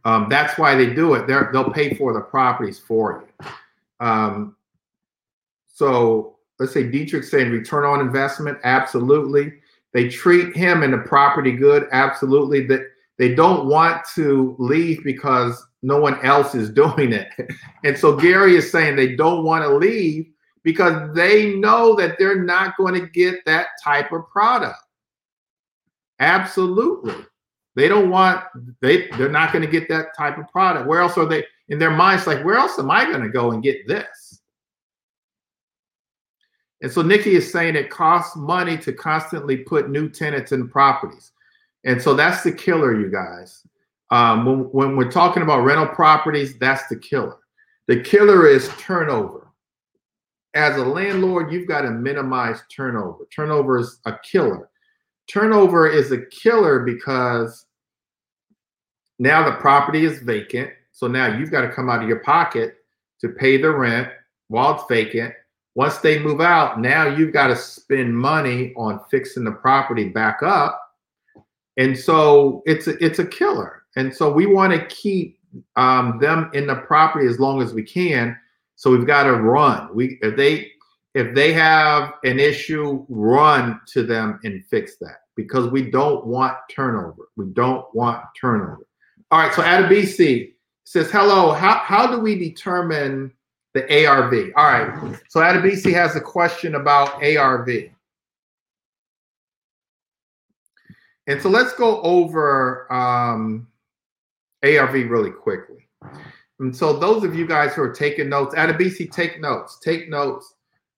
Um, that's why they do it. They're, they'll pay for the properties for you. Um, so let's say Dietrich saying return on investment, absolutely. They treat him and the property good, absolutely. That they don't want to leave because no one else is doing it. And so Gary is saying they don't want to leave because they know that they're not going to get that type of product. Absolutely. They don't want they they're not going to get that type of product. Where else are they in their minds like where else am I going to go and get this? And so Nikki is saying it costs money to constantly put new tenants in properties. And so that's the killer, you guys. Um, when, when we're talking about rental properties, that's the killer. The killer is turnover. As a landlord, you've got to minimize turnover. Turnover is a killer. Turnover is a killer because now the property is vacant. So now you've got to come out of your pocket to pay the rent while it's vacant. Once they move out, now you've got to spend money on fixing the property back up and so it's a, it's a killer. And so we want to keep um, them in the property as long as we can. So we've got to run. We if they if they have an issue, run to them and fix that because we don't want turnover. We don't want turnover. All right. So Adebisi, says, hello, how, how do we determine the ARV? All right, so Adebisi has a question about ARV. And so let's go over um, ARV really quickly. And so those of you guys who are taking notes, Adebisi, take notes, take notes.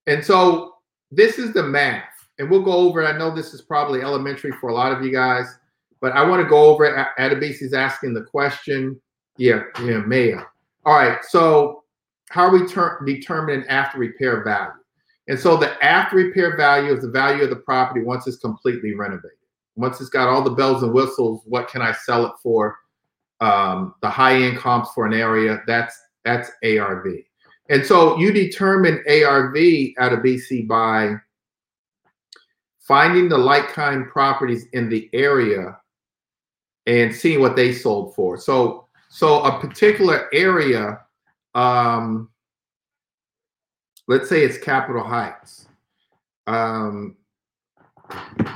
And so this is the math. And we'll go over it. I know this is probably elementary for a lot of you guys, but I want to go over it. Adebisi's asking the question. Yeah, yeah, Maya. All right. So how are we ter- determining after repair value? And so the after repair value is the value of the property once it's completely renovated. Once it's got all the bells and whistles, what can I sell it for? Um, the high end comps for an area, that's that's ARV. And so you determine ARV Adebisi by finding the like kind properties in the area and seeing what they sold for. So so a particular area, um, let's say it's Capitol Heights. Um,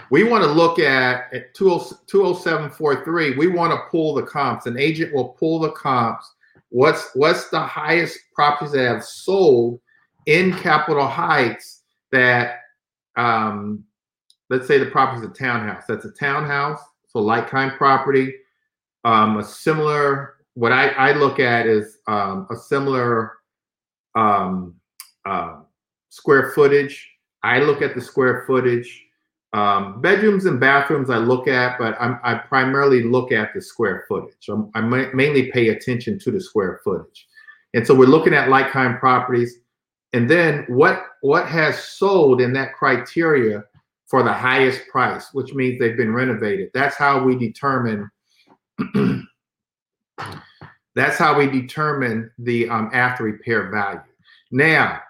we want to look at, at 20743. We want to pull the comps. An agent will pull the comps. What's what's the highest properties that have sold in Capitol Heights that um, let's say the property is a townhouse. That's a townhouse, so like kind property. Um, a similar, what I, I look at is um, a similar um, uh, square footage. I look at the square footage. Um, bedrooms and bathrooms I look at, but I'm, i primarily look at the square footage. I'm, i mainly pay attention to the square footage. And so we're looking at like kind properties. And then what what has sold in that criteria for the highest price, which means they've been renovated. That's how we determine. that's how we determine the um, after repair value. Now,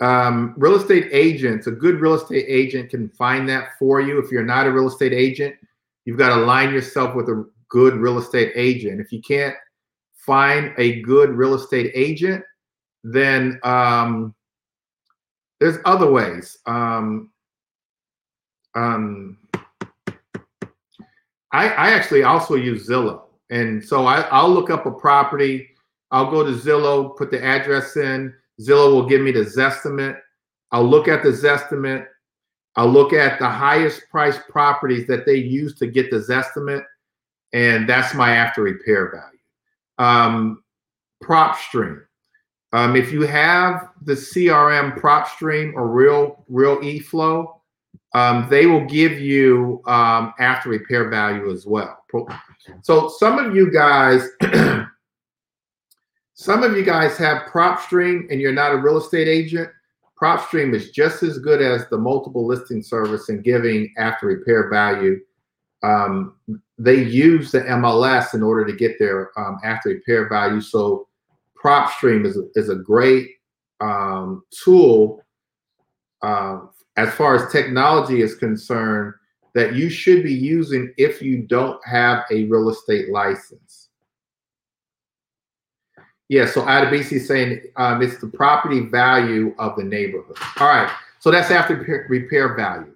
um, real estate agents, a good real estate agent can find that for you. If you're not a real estate agent, you've got to align yourself with a good real estate agent. If you can't find a good real estate agent, then um, there's other ways. Um, um, I, I actually also use Zillow. And so I, I'll look up a property. I'll go to Zillow, put the address in. Zillow will give me the Zestimate. I'll look at the Zestimate. I'll look at the highest price properties that they use to get the Zestimate. And that's my after repair value. Um, PropStream. Um, if you have the CRM PropStream or Real Real eFlow, um, they will give you um, after repair value as well. So some of you guys, some of you guys have PropStream and you're not a real estate agent. PropStream is just as good as the multiple listing service in giving after repair value. Um, they use the MLS in order to get their um, after repair value. So PropStream is, is a great um, tool uh, as far as technology is concerned that you should be using if you don't have a real estate license. Yeah, so Adebisi is saying um, it's the property value of the neighborhood. All right, so that's after repair value.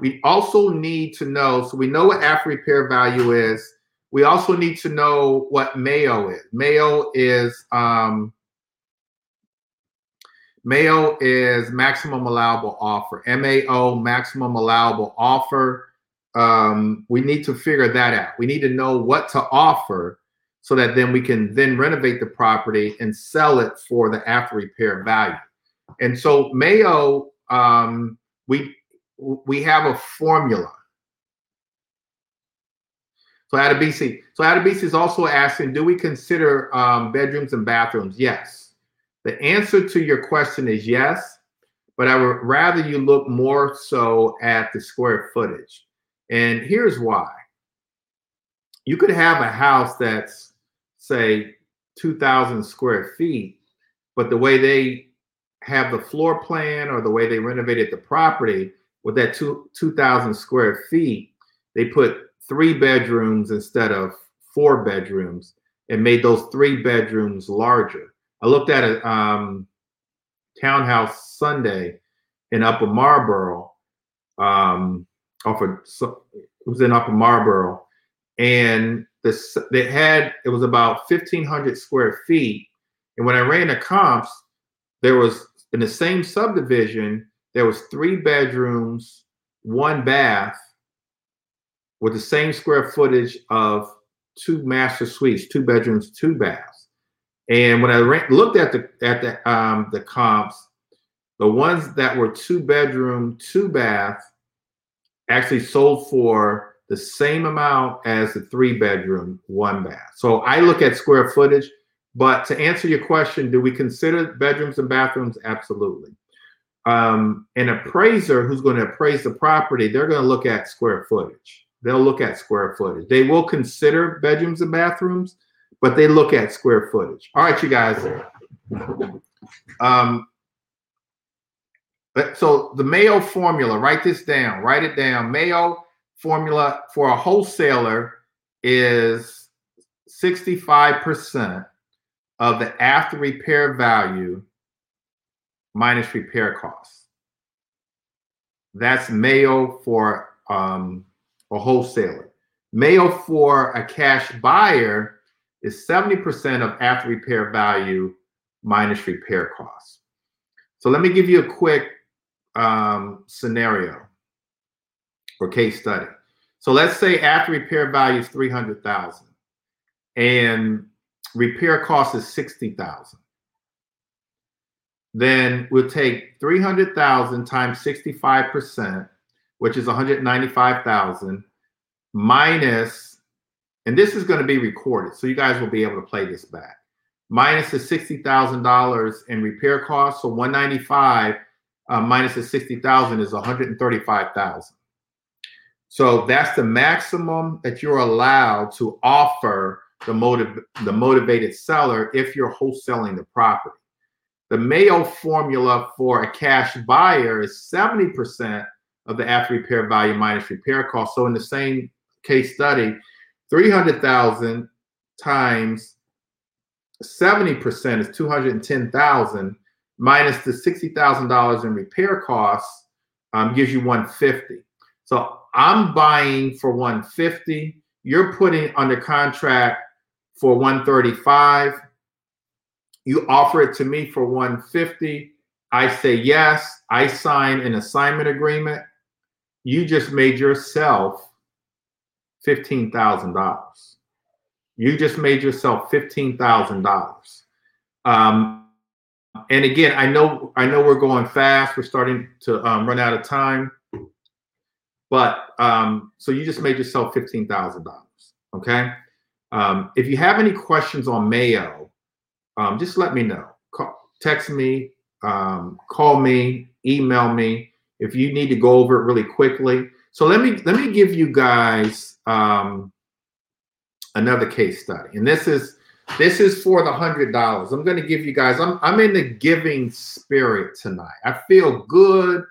We also need to know, so we know what after repair value is. We also need to know what MAO is. MAO is um, MAO is maximum allowable offer. MAO, maximum allowable offer. Um, we need to figure that out. We need to know what to offer so that then we can then renovate the property and sell it for the after repair value. And so MAO, um, we we have a formula. So Adebisi, so Adebisi is also asking, do we consider um, bedrooms and bathrooms? Yes. The answer to your question is yes, but I would rather you look more so at the square footage. And here's why. You could have a house that's, say, 2,000 square feet, but the way they have the floor plan or the way they renovated the property with that two, 2,000 square feet, they put three bedrooms instead of four bedrooms and made those three bedrooms larger. I looked at a um, townhouse Sunday in Upper Marlboro. Um, off of, it was in Upper Marlboro, and this they had it was about 1500 square feet and when i ran the comps there was in the same subdivision there was three bedrooms one bath with the same square footage of two master suites two bedrooms two baths and when i ran, looked at the at the um the comps the ones that were two bedroom two bath actually sold for the same amount as the three bedroom, one bath. So I look at square footage. But to answer your question, do we consider bedrooms and bathrooms? Absolutely. Um, an appraiser who's going to appraise the property, they're going to look at square footage. They'll look at square footage. They will consider bedrooms and bathrooms, but they look at square footage. All right, you guys. Um, so the MAO formula, write this down. Write it down. MAO formula for a wholesaler is 65% of the after repair value minus repair costs. That's MAO for um, a wholesaler. MAO for a cash buyer is 70% of after repair value minus repair costs. So let me give you a quick um, scenario or case study. So let's say after repair value is 300,000 and repair cost is 60,000. Then we'll take 300,000 times 65%, which is 195,000 minus, and this is going to be recorded. So you guys will be able to play this back. Minus the $60,000 in repair costs. So 195 uh, minus the 60,000 is 135,000. So that's the maximum that you're allowed to offer the motive the motivated seller if you're wholesaling the property. The MAO formula for a cash buyer is 70% of the after repair value minus repair cost. So in the same case study, 300,000 times 70% is 210,000 minus the $60,000 in repair costs um, gives you 150. So I'm buying for 150. You're putting under contract for 135. You offer it to me for 150. I say yes. I sign an assignment agreement. You just made yourself $15,000. You just made yourself $15,000. Um, and again, I know I know we're going fast. We're starting to um, run out of time. But um, so you just made yourself fifteen thousand dollars. Okay. Um, if you have any questions on MAO, um, just let me know. Call, text me, um, call me, email me if you need to go over it really quickly. So let me let me give you guys um, another case study, and this is this is for the hundred dollars. I'm going to give you guys. I'm I'm in the giving spirit tonight. I feel good.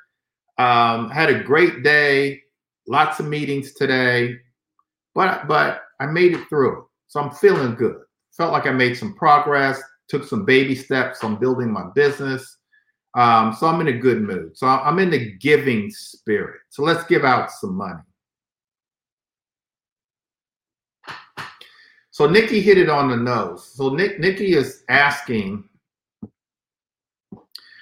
Um, had a great day. Lots of meetings today, but but I made it through. So I'm feeling good. Felt like I made some progress. Took some baby steps on building my business. Um, so I'm in a good mood. So I'm in the giving spirit. So let's give out some money. So Nikki hit it on the nose. So Nick, Nikki is asking.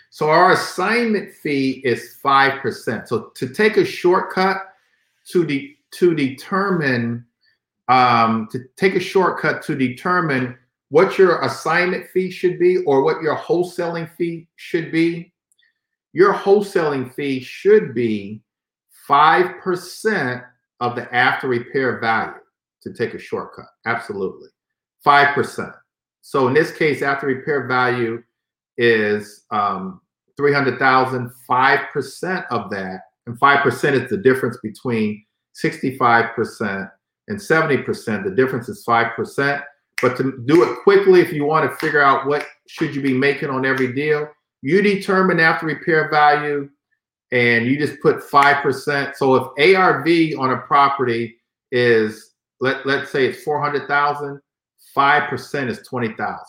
So our assignment fee is five percent. So to take a shortcut to de- to determine um, to take a shortcut to determine what your assignment fee should be or what your wholesaling fee should be. Your wholesaling fee should be five percent of the after repair value to take a shortcut. Absolutely. 5%. So in this case, after repair value is um, 300,000, 5% of that, and 5% is the difference between 65% and 70%. The difference is 5%. But to do it quickly, if you want to figure out what should you be making on every deal, you determine after repair value and you just put 5%. So if ARV on a property is let let's say it's 400,000, 5% is 20,000.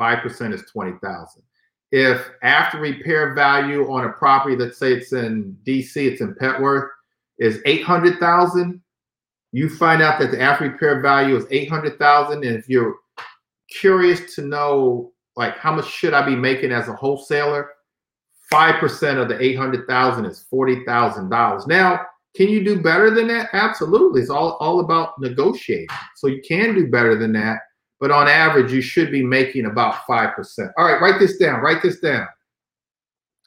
5% is 20,000. If after repair value on a property, let's say it's in DC, it's in Petworth, is 800,000, you find out that the after repair value is 800,000 and if you're curious to know like how much should I be making as a wholesaler, 5% of the 800,000 is $40,000. Now, can you do better than that? Absolutely. It's all, all about negotiating. So you can do better than that, but on average, you should be making about 5%. All right, write this down. Write this down.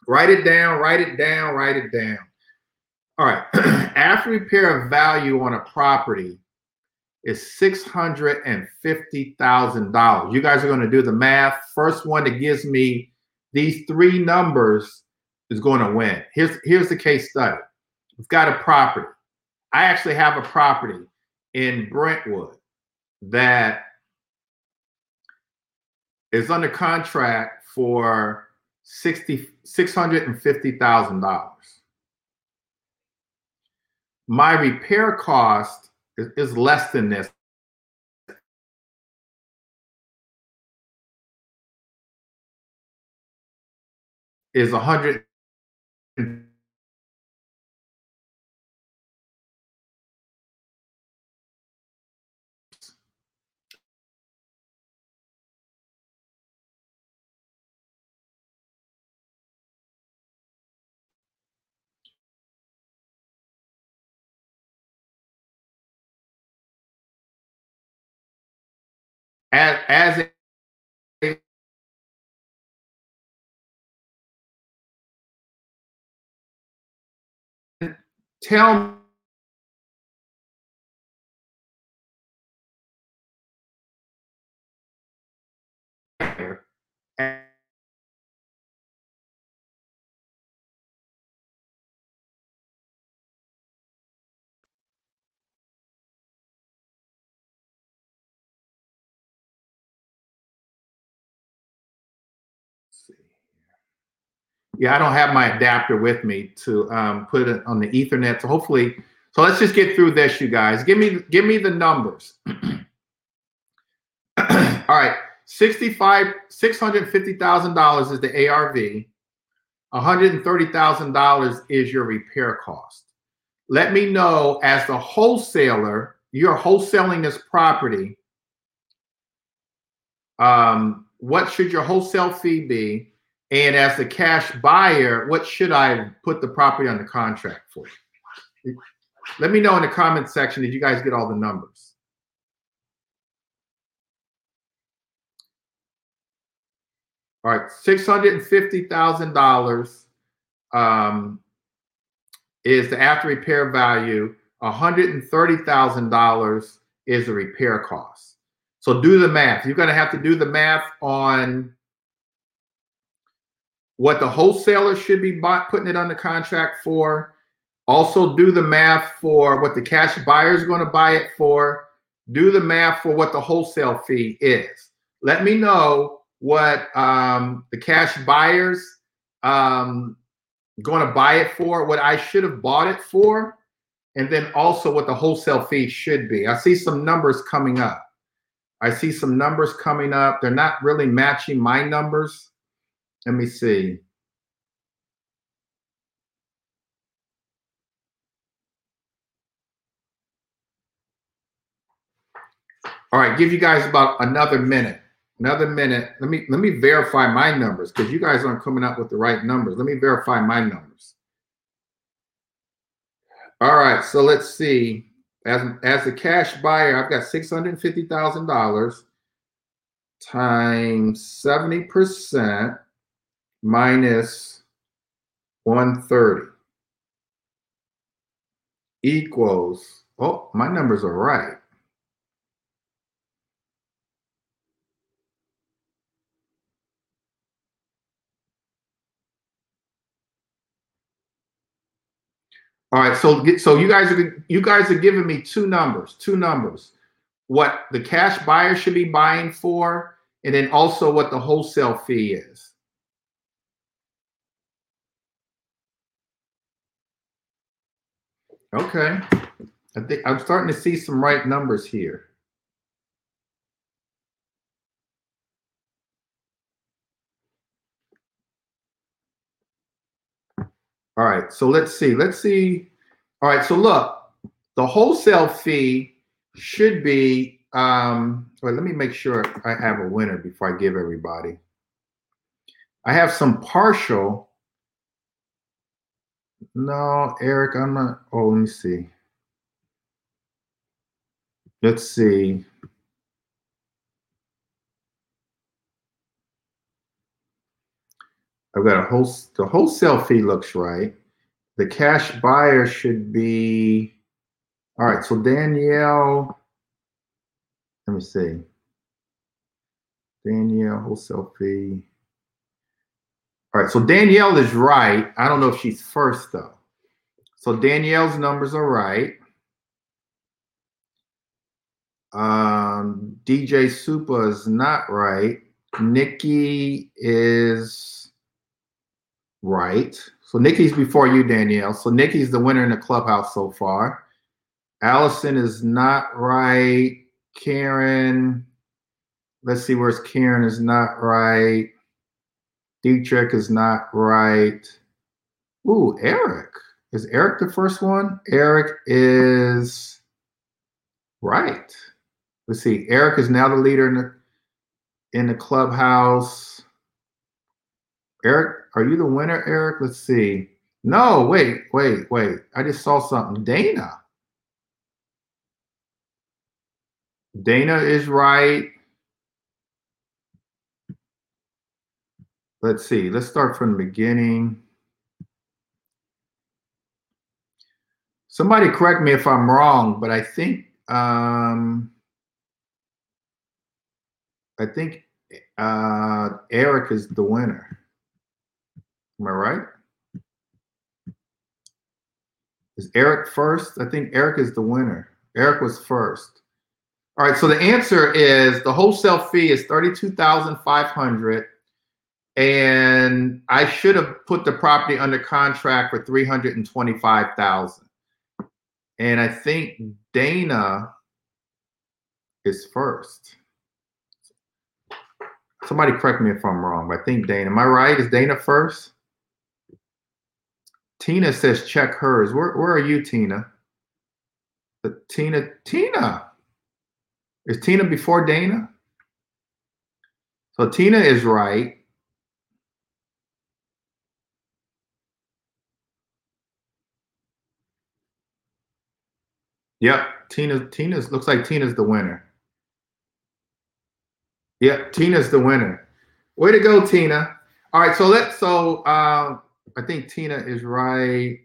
Write it down, write it down, write it down. All right, after repair of value on a property is $650,000. You guys are going to do the math. First one that gives me these three numbers is going to win. Here's, here's the case study. We've got a property. I actually have a property in Brentwood that is under contract for sixty six hundred and fifty thousand dollars my repair cost is, is less than this. Is a 100 as as a tell Yeah, I don't have my adapter with me to um, put it on the Ethernet. So hopefully, so let's just get through this, you guys. Give me, give me the numbers. All right, sixty-five, six hundred fifty thousand dollars is the ARV. One hundred thirty thousand dollars is your repair cost. Let me know as the wholesaler, you're wholesaling this property. Um, what should your wholesale fee be? And as the cash buyer, what should I put the property the contract for? Let me know in the comment section. Did you guys get all the numbers? All right, six hundred and fifty thousand dollars um, is the after repair value. One hundred and thirty thousand dollars is the repair cost. So do the math. You're going to have to do the math on what the wholesaler should be bought, putting it under contract for. Also, do the math for what the cash buyer is going to buy it for. Do the math for what the wholesale fee is. Let me know what um, the cash buyers um, going to buy it for, what I should have bought it for, and then also what the wholesale fee should be. I see some numbers coming up. I see some numbers coming up. They're not really matching my numbers. Let me see. All right, give you guys about another minute. Another minute. Let me let me verify my numbers because you guys aren't coming up with the right numbers. Let me verify my numbers. All right, so let's see. As as a cash buyer, I've got six hundred fifty thousand dollars times seventy percent minus 130 equals, oh, my numbers are right. All right, so so you guys are you guys are giving me two numbers, two numbers. What the cash buyer should be buying for, and then also what the wholesale fee is. Okay. I think I'm starting to see some right numbers here. All right, so let's see. Let's see. All right, so look, the wholesale fee should be. Um, wait, let me make sure I have a winner before I give everybody. I have some partial. No, Eric, I'm not. Oh, let me see. Let's see. I've got a whole. The wholesale fee looks right. The cash buyer should be. All right, so Danielle. Let me see. Danielle wholesale fee. All right, so Danielle is right. I don't know if she's first though. So Danielle's numbers are right. Um, DJ Super is not right. Nikki is right. So Nikki's before you, Danielle. So Nikki's the winner in the clubhouse so far. Allison is not right. Karen, let's see where's Karen is not right. Dietrich is not right. Ooh, Eric. Is Eric the first one? Eric is right. Let's see. Eric is now the leader in the in the clubhouse. Eric, are you the winner, Eric? Let's see. No, wait, wait, wait. I just saw something. Dana. Dana is right. Let's see. Let's start from the beginning. Somebody correct me if I'm wrong, but I think um, I think uh, Eric is the winner. Am I right? Is Eric first? I think Eric is the winner. Eric was first. All right, so the answer is the wholesale fee is 32,500 and I should have put the property under contract for 325,000. And I think Dana is first. Somebody correct me if I'm wrong, but I think Dana. Am I right? Is Dana first? Tina says check hers. Where, where are you, Tina? The Tina, Tina. Is Tina before Dana? So Tina is right. Yep, Tina. Tina's looks like Tina's the winner. Yep, Tina's the winner. Way to go, Tina. All right, so let's. So um, I think Tina is right.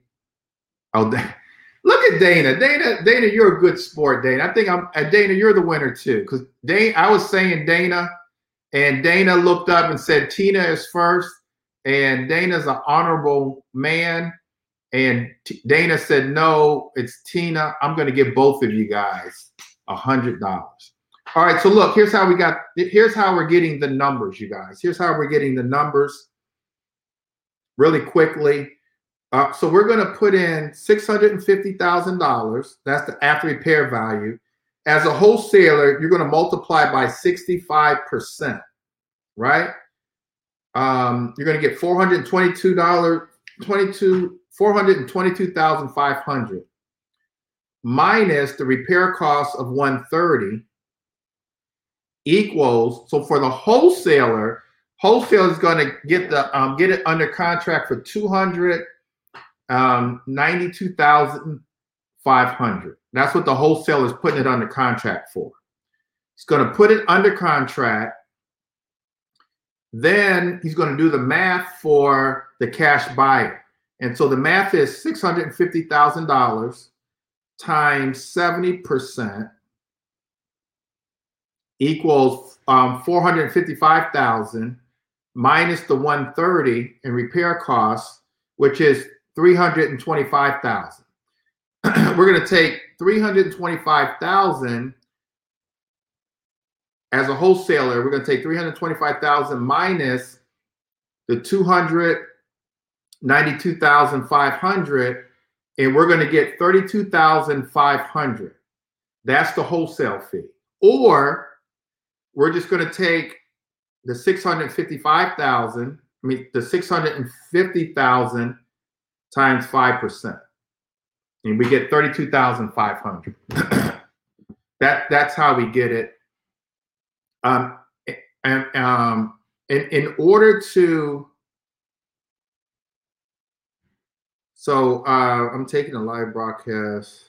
Oh, look at Dana. Dana, Dana, you're a good sport, Dana. I think I'm. Uh, Dana, you're the winner too. Because Dana, I was saying Dana, and Dana looked up and said Tina is first, and Dana's an honorable man and T- Dana said, no, it's Tina. I'm going to give both of you guys a hundred dollars. All right. So look, here's how we got, here's how we're getting the numbers, you guys. Here's how we're getting the numbers really quickly. Uh, so we're going to put in $650,000. That's the after repair value. As a wholesaler, you're going to multiply by 65%, right? Um, you're going to get $422, 22 422,500 minus the repair cost of 130 equals so for the wholesaler wholesaler is going to get the um, get it under contract for 292,500 um, that's what the wholesaler is putting it under contract for. He's going to put it under contract then he's going to do the math for the cash buyer and so the math is $650,000 times 70% equals um, 455,000 minus the 130 in repair costs, which is 325,000. We're going to take 325,000 as a wholesaler. We're going to take 325,000 minus the 200 92,500 and we're going to get 32,500. That's the wholesale fee. Or we're just going to take the 655,000, I mean the 650,000 times 5%. and we get 32,500. that that's how we get it. Um, and um, in, in order to, so uh, I'm taking a live broadcast.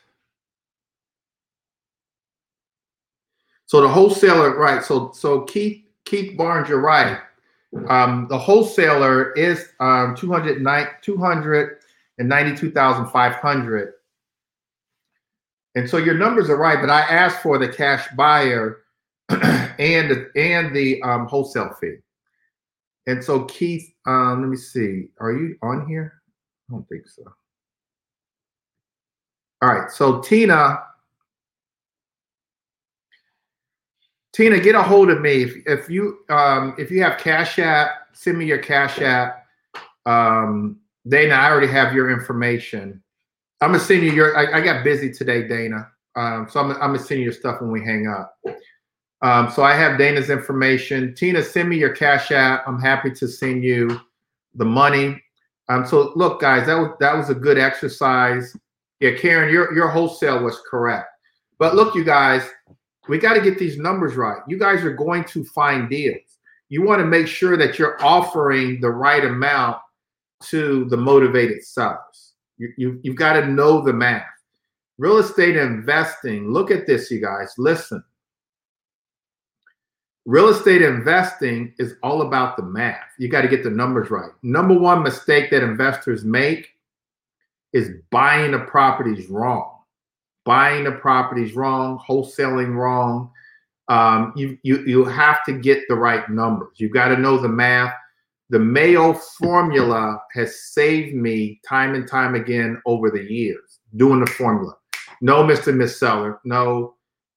So the wholesaler, right? So so Keith Keith Barnes, you're right. Um, the wholesaler is um, 292,500. And so your numbers are right, but I asked for the cash buyer and and the um, wholesale fee. And so Keith, um, let me see, are you on here? I don't think so. All right, so Tina, Tina, get a hold of me if, if you um, if you have Cash App, send me your Cash App. Um, Dana, I already have your information. I'm gonna send you your. I, I got busy today, Dana. Um, so I'm, I'm gonna send you your stuff when we hang up. Um, so I have Dana's information. Tina, send me your Cash App. I'm happy to send you the money. Um, so look, guys, that was that was a good exercise. Yeah, Karen, your your wholesale was correct. But look, you guys, we got to get these numbers right. You guys are going to find deals. You want to make sure that you're offering the right amount to the motivated sellers. You, you, you've got to know the math. Real estate investing, look at this, you guys. Listen. Real estate investing is all about the math. You got to get the numbers right. Number one mistake that investors make is buying the properties wrong. Buying the properties wrong, wholesaling wrong. Um, you, you, you have to get the right numbers. You've got to know the math. The MAO formula has saved me time and time again over the years doing the formula. No, Mr. Miss Seller, no.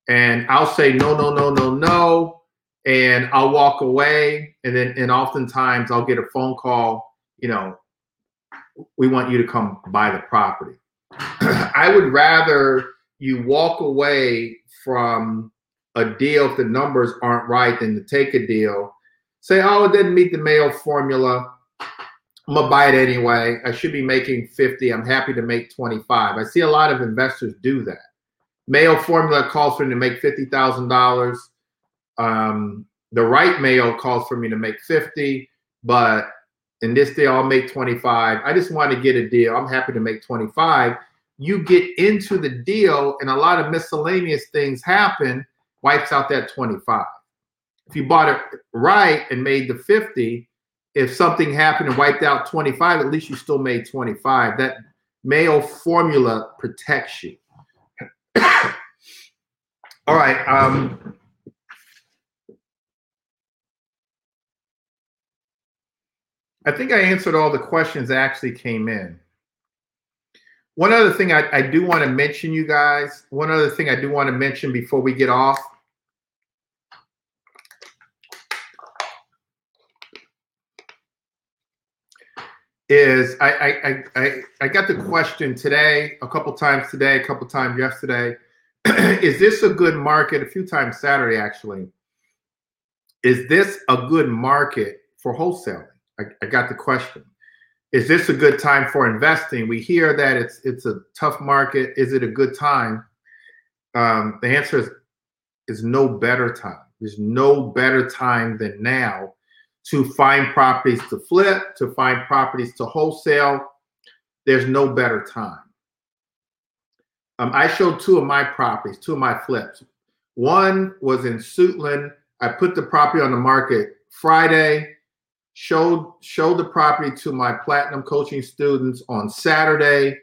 And I'll say no, no, no, no, no and I'll walk away, and then and oftentimes I'll get a phone call. You know, we want you to come buy the property. I would rather you walk away from a deal if the numbers aren't right than to take a deal. Say, oh, it didn't meet the MAO formula. I'm gonna buy it anyway. I should be making 50. I'm happy to make 25. I see a lot of investors do that. MAO formula calls for them to make fifty thousand dollars um, the right MAO calls for me to make 50, but in this day I'll make 25. I just want to get a deal. I'm happy to make 25. You get into the deal, and a lot of miscellaneous things happen, wipes out that 25. If you bought it right and made the 50, if something happened and wiped out 25, at least you still made 25. That MAO formula protects you. All right. Um, I think I answered all the questions that actually came in. One other thing I, I do want to mention, you guys, one other thing I do want to mention before we get off. Is I, I I I got the question today, a couple times today, a couple times yesterday. is this a good market? A few times Saturday, actually. Is this a good market for wholesaling? I, I got the question. Is this a good time for investing? We hear that it's it's a tough market. Is it a good time? Um, the answer is is no better time. There's no better time than now to find properties to flip, to find properties to wholesale. There's no better time. Um, I showed two of my properties, two of my flips. One was in Suitland. I put the property on the market Friday showed showed the property to my platinum coaching students on Saturday.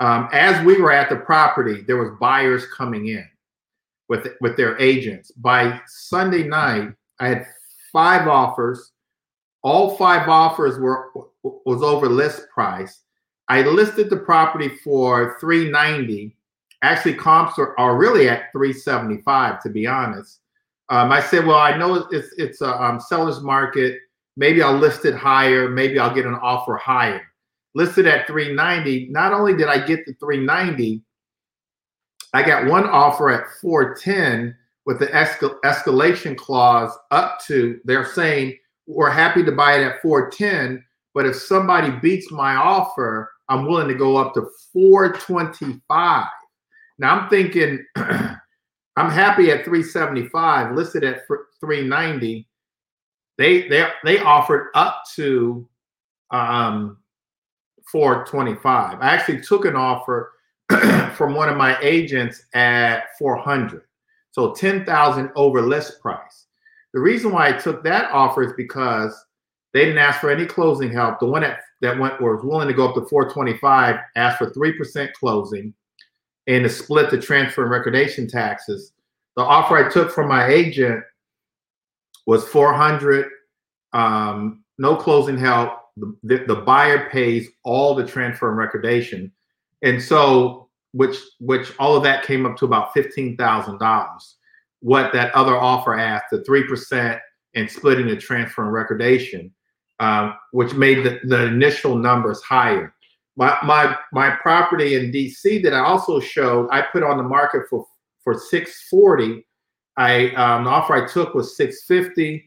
Um, as we were at the property, there was buyers coming in with with their agents. By Sunday night, I had five offers. All five offers were was over list price. I listed the property for 390. Actually, comps are, are really at 375 to be honest. Um, I said, well, I know it's it's a um, seller's market maybe I'll list it higher, maybe I'll get an offer higher. Listed at 390, not only did I get the 390, I got one offer at 410 with the escal- escalation clause up to they're saying we're happy to buy it at 410, but if somebody beats my offer, I'm willing to go up to 425. Now I'm thinking I'm happy at 375, listed at 390. They they they offered up to um 425. I actually took an offer from one of my agents at 400. So 10,000 over list price. The reason why I took that offer is because they didn't ask for any closing help. The one that that went was willing to go up to 425 asked for 3% closing and to split the transfer and recordation taxes. The offer I took from my agent was 400 um, no closing help. The, the, buyer pays all the transfer and recordation. And so which which all of that came up to about $15000 what that other offer asked the 3% and splitting the transfer and recordation um, which made the, the initial numbers higher. My, my my property in dc that i also showed i put on the market for for 640 i um, the offer i took was 650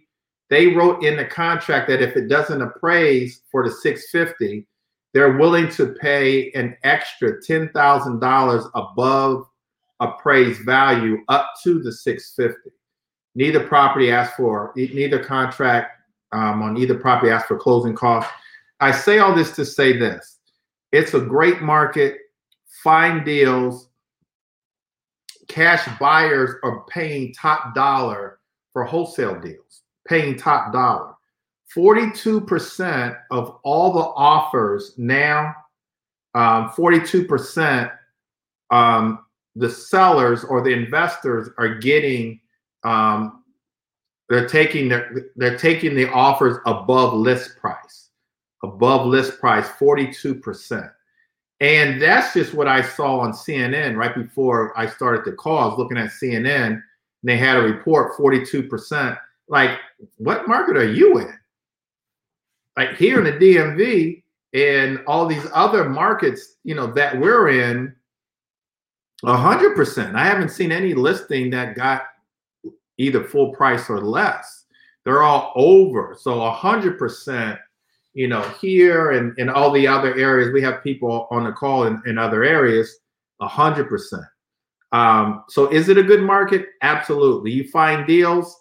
they wrote in the contract that if it doesn't appraise for the 650 they're willing to pay an extra $10,000 above appraised value up to the 650 neither property asked for neither contract um, on either property asked for closing costs. I say all this to say this. It's a great market. Fine deals cash buyers are paying top dollar for wholesale deals paying top dollar. 42% of all the offers now, um, 42%, um, the sellers or the investors are getting, um, they're taking their, they're taking the offers above list price, above list price, 42%. And that's just what I saw on CNN right before I started the call. I was looking at CNN they had a report 42% like what market are you in? Like here in the DMV and all these other markets, you know, that we're in, a hundred percent. I haven't seen any listing that got either full price or less. They're all over. So a hundred percent, you know, here and and all the other areas, we have people on the call in, in other areas, a hundred percent. Um, so is it a good market? Absolutely. You find deals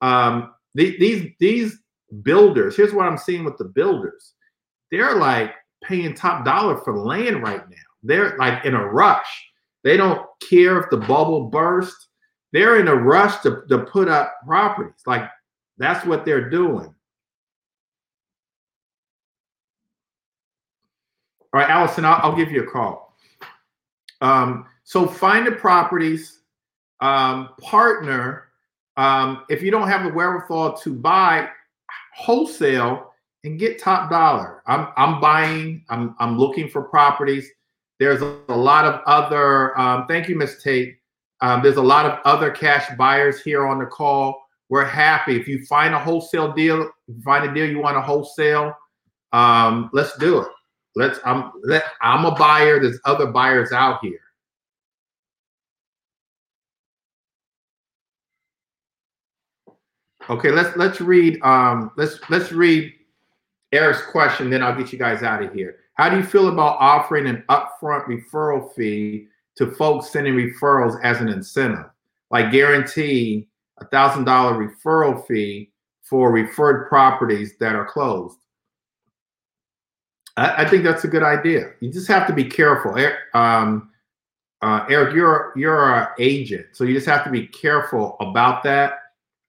um, the, these these builders. Here's what I'm seeing with the builders. They're like paying top dollar for land right now. They're like in a rush. They don't care if the bubble bursts. They're in a rush to, to put up properties. Like that's what they're doing. All right, Allison, I'll, I'll give you a call. Um, so find the properties, um, partner um, if you don't have the wherewithal to buy wholesale and get top dollar, I'm I'm buying. I'm I'm looking for properties. There's a, a lot of other. Um, thank you, Miss Tate. Um, there's a lot of other cash buyers here on the call. We're happy if you find a wholesale deal. find a deal you want to wholesale. Um, let's do it. Let's. I'm. Let, I'm a buyer. There's other buyers out here. Okay, let's let's read um let's let's read Eric's question, then I'll get you guys out of here. How do you feel about offering an upfront referral fee to folks sending referrals as an incentive? Like guarantee a thousand dollar referral fee for referred properties that are closed. I, I, think that's a good idea. You just have to be careful. Um, uh, Eric, you're you're an agent, so you just have to be careful about that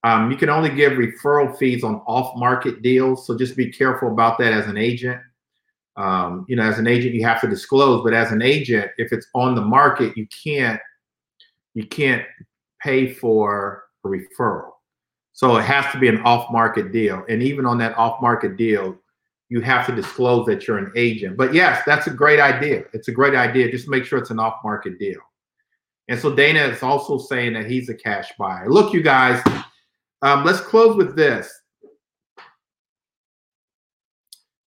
um, you can only give referral fees on off-market deals, so just be careful about that as an agent. Um, you know, as an agent, you have to disclose, but as an agent, if it's on the market, you can't you can't pay for a referral. So it has to be an off-market deal, and even on that off-market deal, you have to disclose that you're an agent. But yes, that's a great idea. It's a great idea. Just make sure it's an off-market deal. And so Dana is also saying that he's a cash buyer. Look, you guys, um, let's close with this.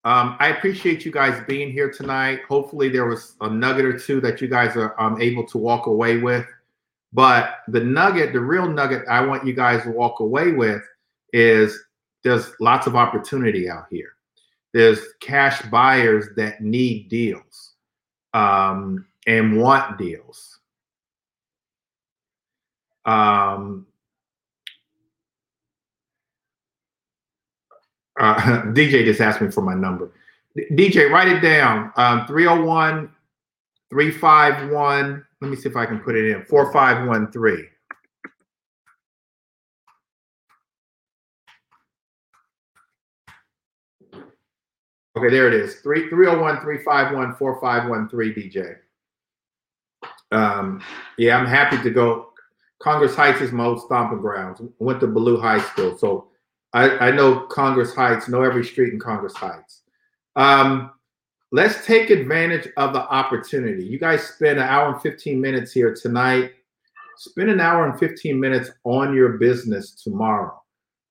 Um, I appreciate you guys being here tonight. Hopefully, there was a nugget or two that you guys are um, able to walk away with. But the nugget, the real nugget I want you guys to walk away with is there's lots of opportunity out here. There's cash buyers that need deals um, and want deals. Um, uh, DJ just asked me for my number. DJ, write it down. Um, 301 351. Let me see if I can put it in 4513. Okay, there it is. 3, 301 351 4513 DJ. Um, yeah, I'm happy to go. Congress Heights is my old stomping grounds. Went to Ballou High School. So I, I know Congress Heights, know every street in Congress Heights. Um, let's take advantage of the opportunity. You guys spend an hour and 15 minutes here tonight. Spend an hour and 15 minutes on your business tomorrow.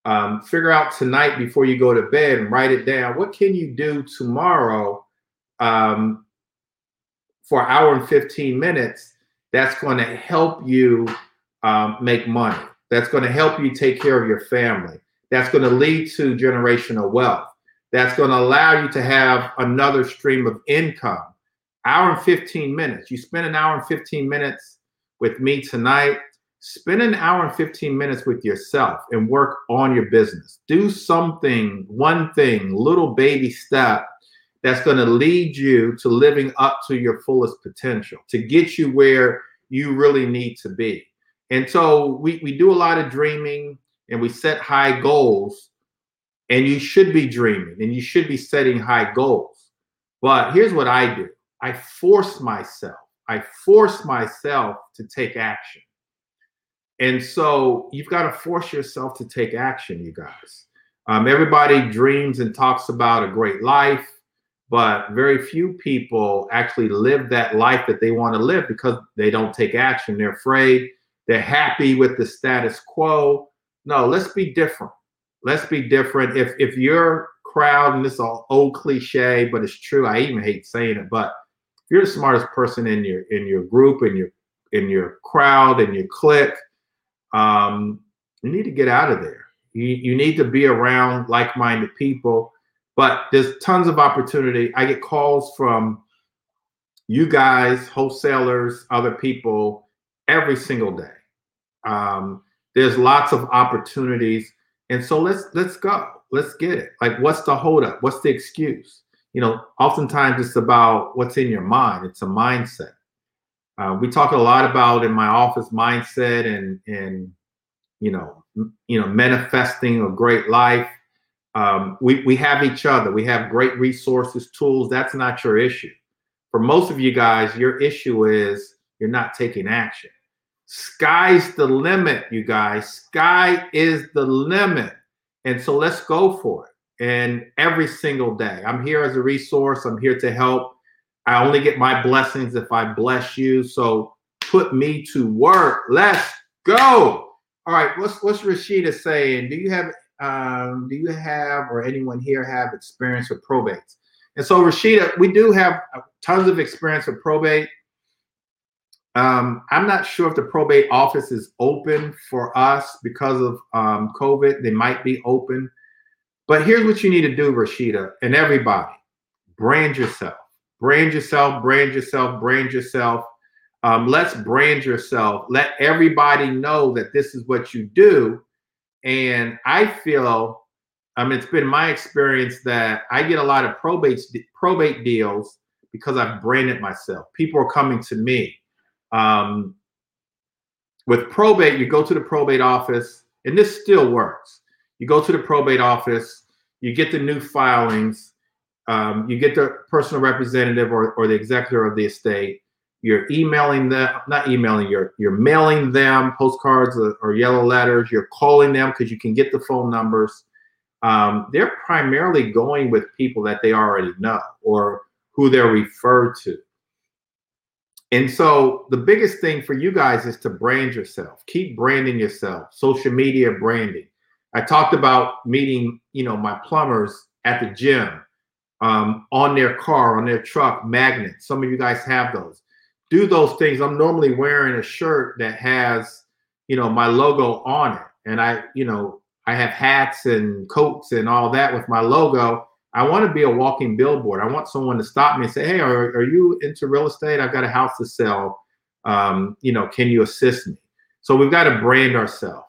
Um, figure out tonight before you go to bed and write it down. What can you do tomorrow um, for an hour and 15 minutes that's going to help you um, make money? That's going to help you take care of your family. That's going to lead to generational wealth that's going to allow you to have another stream of income. Hour and 15 minutes. You spend an hour and 15 minutes with me tonight. Spend an hour and 15 minutes with yourself and work on your business. Do something, one thing, little baby step that's going to lead you to living up to your fullest potential, to get you where you really need to be. And so we, we do a lot of dreaming and we set high goals and you should be dreaming and you should be setting high goals. But here's what I do I force myself, I force myself to take action. And so you've got to force yourself to take action, you guys. Um, everybody dreams and talks about a great life, but very few people actually live that life that they want to live because they don't take action. They're afraid, they're happy with the status quo. No, let's be different let's be different. If if your crowd, and this is all old cliche, but it's true. I even hate saying it, but if you're the smartest person in your in your group, in your in your crowd, in your clique, um, you need to get out of there. You you need to be around like-minded people. But there's tons of opportunity. I get calls from you guys, wholesalers, other people every single day. Um, there's lots of opportunities and so let's let's go. Let's get it. Like, what's the holdup? What's the excuse? You know, oftentimes it's about what's in your mind. It's a mindset. Uh, we talk a lot about in my office mindset and and you know m- you know manifesting a great life. Um, we we have each other. We have great resources, tools. That's not your issue. For most of you guys, your issue is you're not taking action. Sky's the limit, you guys. Sky is the limit. And so let's go for it. And every single day, I'm here as a resource. I'm here to help. I only get my blessings if I bless you. So put me to work. Let's go. All right. What's what's Rashida saying? Do you have um, do you have or anyone here have experience with probates? And so Rashida, we do have tons of experience with probate. Um, I'm not sure if the probate office is open for us because of um, COVID. They might be open. But here's what you need to do, Rashida, and everybody brand yourself. Brand yourself, brand yourself, brand yourself. Um, let's brand yourself. Let everybody know that this is what you do. And I feel, I mean, it's been my experience that I get a lot of probate probate deals because I've branded myself. People are coming to me um, with probate, you go to the probate office, and this still works. You go to the probate office, you get the new filings, um, you get the personal representative or, or the executor of the estate. You're emailing them, not emailing, you're you're mailing them postcards or, or yellow letters. You're calling them because you can get the phone numbers. Um, they're primarily going with people that they already know or who they're referred to. And so the biggest thing for you guys is to brand yourself. Keep branding yourself. Social media branding. I talked about meeting, you know, my plumbers at the gym, um, on their car, on their truck, magnets. Some of you guys have those. Do those things. I'm normally wearing a shirt that has, you know, my logo on it, and I, you know, I have hats and coats and all that with my logo. I want to be a walking billboard. I want someone to stop me and say, "Hey, are, are you into real estate? I've got a house to sell. Um, you know, can you assist me?" So we've got to brand ourselves.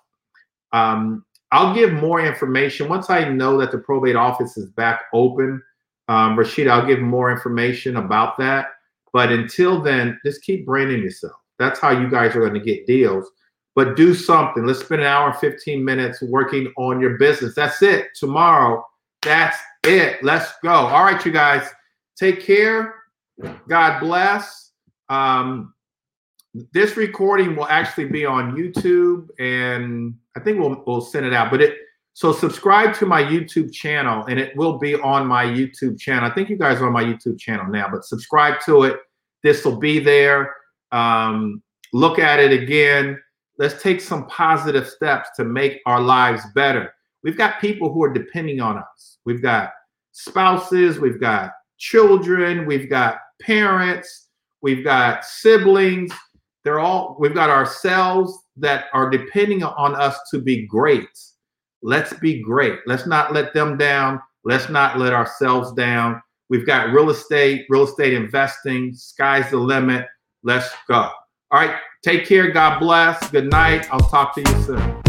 Um, I'll give more information once I know that the probate office is back open. Um, Rashida, I'll give more information about that. But until then, just keep branding yourself. That's how you guys are going to get deals. But do something. Let's spend an hour and 15 minutes working on your business. That's it. Tomorrow, that's it. Let's go. All right, you guys. Take care. God bless. Um, this recording will actually be on YouTube, and I think we'll we'll send it out. But it so subscribe to my YouTube channel, and it will be on my YouTube channel. I think you guys are on my YouTube channel now, but subscribe to it. This will be there. Um, look at it again. Let's take some positive steps to make our lives better. We've got people who are depending on us. We've got spouses, we've got children, we've got parents, we've got siblings. They're all, we've got ourselves that are depending on us to be great. Let's be great. Let's not let them down. Let's not let ourselves down. We've got real estate, real estate investing. Sky's the limit. Let's go. All right. Take care. God bless. Good night. I'll talk to you soon.